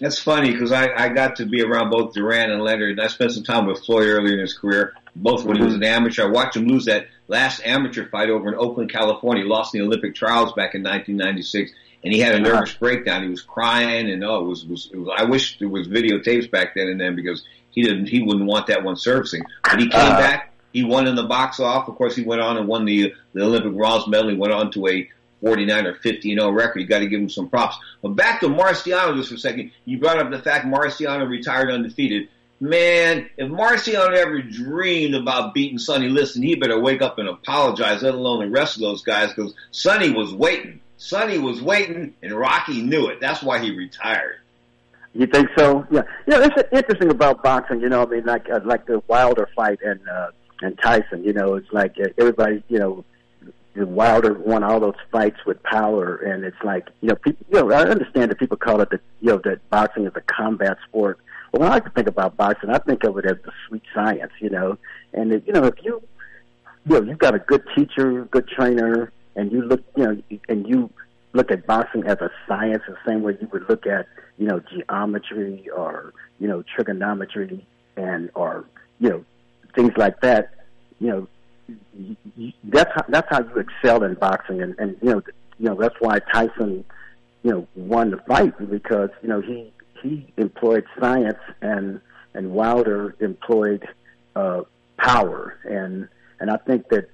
That's funny because I, I got to be around both Duran and Leonard, and I spent some time with Floyd earlier in his career, both when he was an amateur. I watched him lose that last amateur fight over in Oakland, California. He lost in the Olympic trials back in 1996, and he had a nervous breakdown. He was crying, and oh, it was, was, it was I wish there was videotapes back then and then because he didn't he wouldn't want that one surfacing. But he came Uh, back. He won in the box off. Of course, he went on and won the the Olympic bronze medal. He went on to a 49 or 50 and 0 record. You got to give him some props. But back to Marciano just for a second. You brought up the fact Marciano retired undefeated. Man, if Marciano ever dreamed about beating Sonny Liston, he better wake up and apologize, let alone the rest of those guys, because Sonny was waiting. Sonny was waiting, and Rocky knew it. That's why he retired. You think so? Yeah. You know, it's interesting about boxing. You know, I mean, like uh, like the Wilder fight and uh, and Tyson. You know, it's like uh, everybody. You know, Wilder won all those fights with power, and it's like you know, people. You know, I understand that people call it the you know that boxing is a combat sport. Well, when I like to think about boxing, I think of it as the sweet science. You know, and if, you know if you you know you've got a good teacher, good trainer, and you look you know and you look at boxing as a science the same way you would look at you know geometry or you know trigonometry and or you know things like that you know that's that's how you excel in boxing and and you know you know that's why Tyson you know won the fight because you know he he employed science and and Wilder employed uh power and and I think that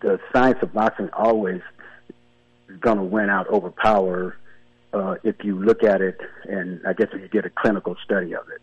the science of boxing always is going to win out over power uh, if you look at it, and I guess if you get a clinical study of it.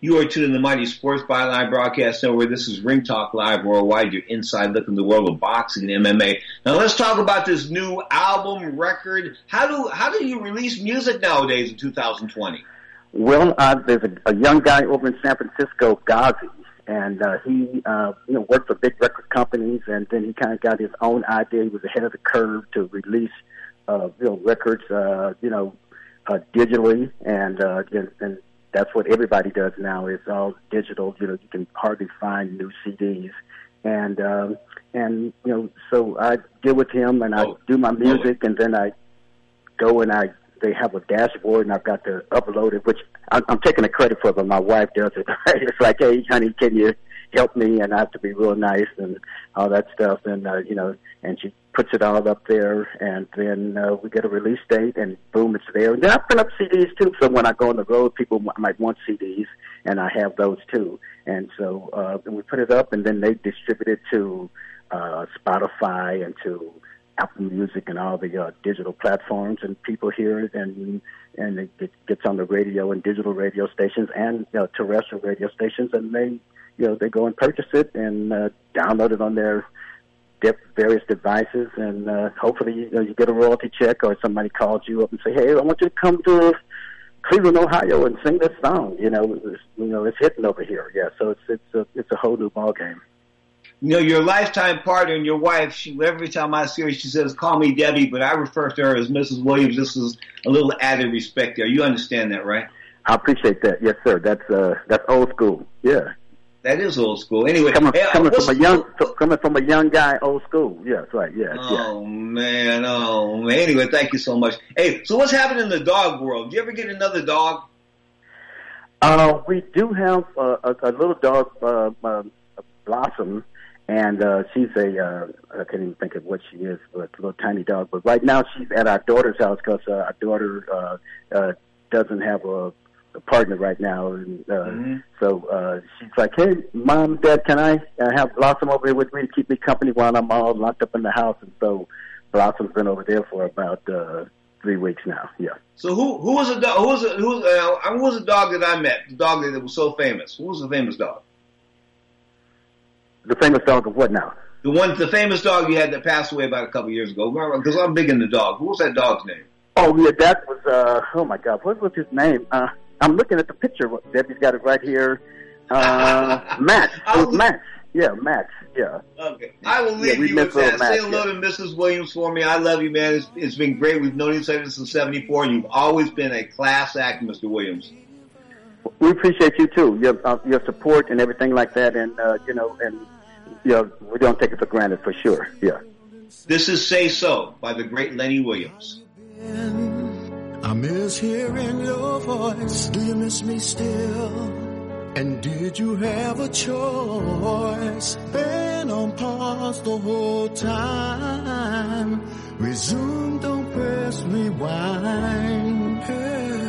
You are tuned in the Mighty Sports Byline broadcast network. This is Ring Talk Live Worldwide, your inside look in the world of boxing and MMA. Now let's talk about this new album record. How do how do you release music nowadays in 2020? Well, uh, there's a, a young guy over in San Francisco, Ghazi, and uh, he uh, you know worked for big record companies, and then he kind of got his own idea. He was ahead of the curve to release uh, you know records, uh, you know, uh, digitally, and, uh, and and that's what everybody does now. It's all digital. You know, you can hardly find new CDs, and um, and you know, so I deal with him, and I do my music, and then I go and I they have a dashboard and I've got to upload it, which I'm, I'm taking the credit for, but my wife does it. Right? It's like, hey, honey, can you help me? And I have to be real nice and all that stuff, and uh, you know, and she puts it all up there, and then uh, we get a release date, and boom, it's there. And then I print up CDs too, so when I go on the road, people might want CDs, and I have those too. And so uh, then we put it up, and then they distribute it to uh, Spotify and to Apple Music and all the uh, digital platforms, and people hear it, and and it gets on the radio and digital radio stations and you know, terrestrial radio stations, and they you know they go and purchase it and uh, download it on their dip various devices, and uh, hopefully you, know, you get a royalty check, or somebody calls you up and say, "Hey, I want you to come to Cleveland, Ohio, and sing this song. You know, it's, you know, it's hitting over here. Yeah, so it's it's a it's a whole new ball game. You know, your lifetime partner and your wife. She every time I see her, she says, "Call me Debbie," but I refer to her as Mrs. Williams. This is a little added respect there. You understand that, right? I appreciate that. Yes, sir. That's uh, that's old school. Yeah. That is old school. Anyway, coming, hey, coming from a young coming from a young guy, old school. Yes, right. Yeah. Oh yeah. man. Oh man. Anyway, thank you so much. Hey, so what's happening in the dog world? Do you ever get another dog? Uh, we do have uh, a, a little dog, uh, uh, Blossom, and uh, she's a uh, I can't even think of what she is, but a little tiny dog. But right now she's at our daughter's house because uh, our daughter uh, uh, doesn't have a partner right now, and uh, mm-hmm. so uh, she's like, "Hey, mom, dad, can I uh, have Blossom over here with me to keep me company while I'm all locked up in the house?" And so Blossom's been over there for about uh, three weeks now. Yeah. So who who was a dog? Who was a, who, uh, who was a dog that I met? The dog that was so famous. Who was the famous dog? The famous dog of what now? The one, the famous dog you had that passed away about a couple years ago. Because I'm big into dog. Who was that dog's name? Oh yeah, that was. uh Oh my God, what was his name? Uh I'm looking at the picture. Debbie's got it right here. Uh Max. It was Max. Yeah, Max. Yeah. Okay. I will leave yeah, you with that. Max, Say hello yeah. to Mrs. Williams for me. I love you, man. It's, it's been great. We've known each other since '74, and you've always been a class act, Mr. Williams. We appreciate you too. Your uh, your support and everything like that, and uh, you know, and you know, we don't take it for granted for sure. Yeah. This is "Say So" by the great Lenny Williams. I miss hearing your voice. Do you miss me still? And did you have a choice? Been on pause the whole time. Resume, don't press rewind. Yeah.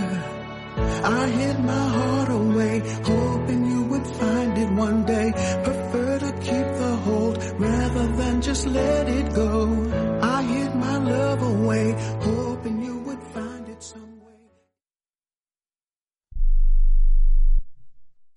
I hid my heart away, hoping you would find it one day. Prefer to keep the hold rather than just let it go. I hid my love away,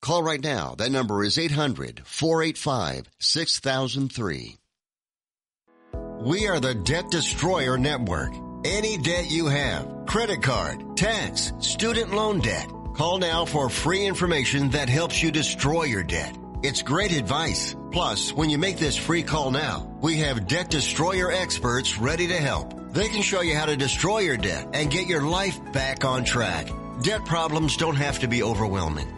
Call right now. That number is 800 485 6003. We are the Debt Destroyer Network. Any debt you have, credit card, tax, student loan debt, call now for free information that helps you destroy your debt. It's great advice. Plus, when you make this free call now, we have debt destroyer experts ready to help. They can show you how to destroy your debt and get your life back on track. Debt problems don't have to be overwhelming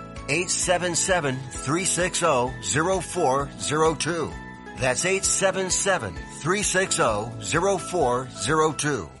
877-360-0402. That's 877-360-0402.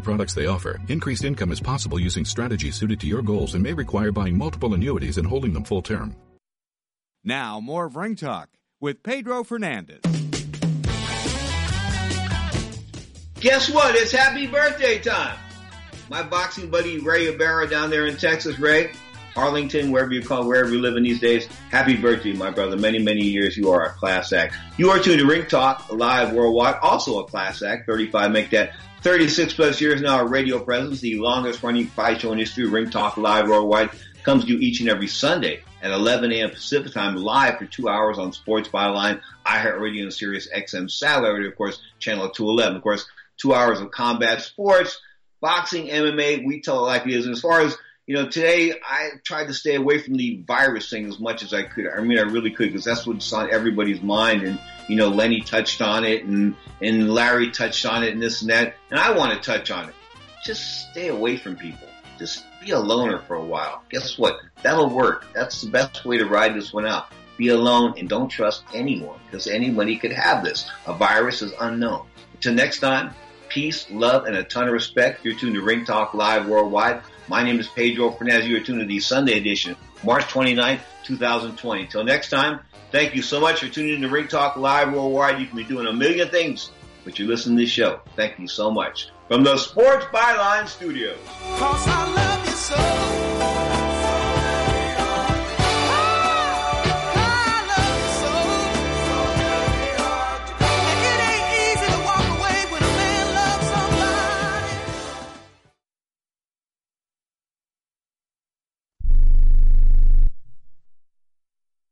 products they offer. Increased income is possible using strategies suited to your goals and may require buying multiple annuities and holding them full term. Now, more of Ring Talk with Pedro Fernandez. Guess what? It's happy birthday time. My boxing buddy Ray Ibarra down there in Texas, Ray, Arlington, wherever you call, wherever you live in these days. Happy birthday, my brother. Many, many years. You are a class act. You are tuned to Ring Talk live worldwide. Also a class act. 35 make that 36 plus years now of radio presence. The longest running fight show in history. Ring Talk live worldwide comes to you each and every Sunday at 11 a.m. Pacific time live for two hours on Sports Byline, iHeartRadio, and Sirius XM satellite, of course, channel 211. Of course, two hours of combat sports, boxing, MMA. We tell it like it is. And as far as you know, today I tried to stay away from the virus thing as much as I could. I mean, I really could because that's what's on everybody's mind. And you know, Lenny touched on it, and and Larry touched on it, and this and that. And I want to touch on it. Just stay away from people. Just be a loner for a while. Guess what? That'll work. That's the best way to ride this one out. Be alone and don't trust anyone because anybody could have this. A virus is unknown. Until next time, peace, love, and a ton of respect. You're tuned to Ring Talk Live Worldwide. My name is Pedro Fernandez. You're tuned to the Sunday edition, March 29th, 2020. Until next time, thank you so much for tuning in to Ring Talk Live Worldwide. You can be doing a million things, but you listen to this show. Thank you so much. From the Sports Byline Studios.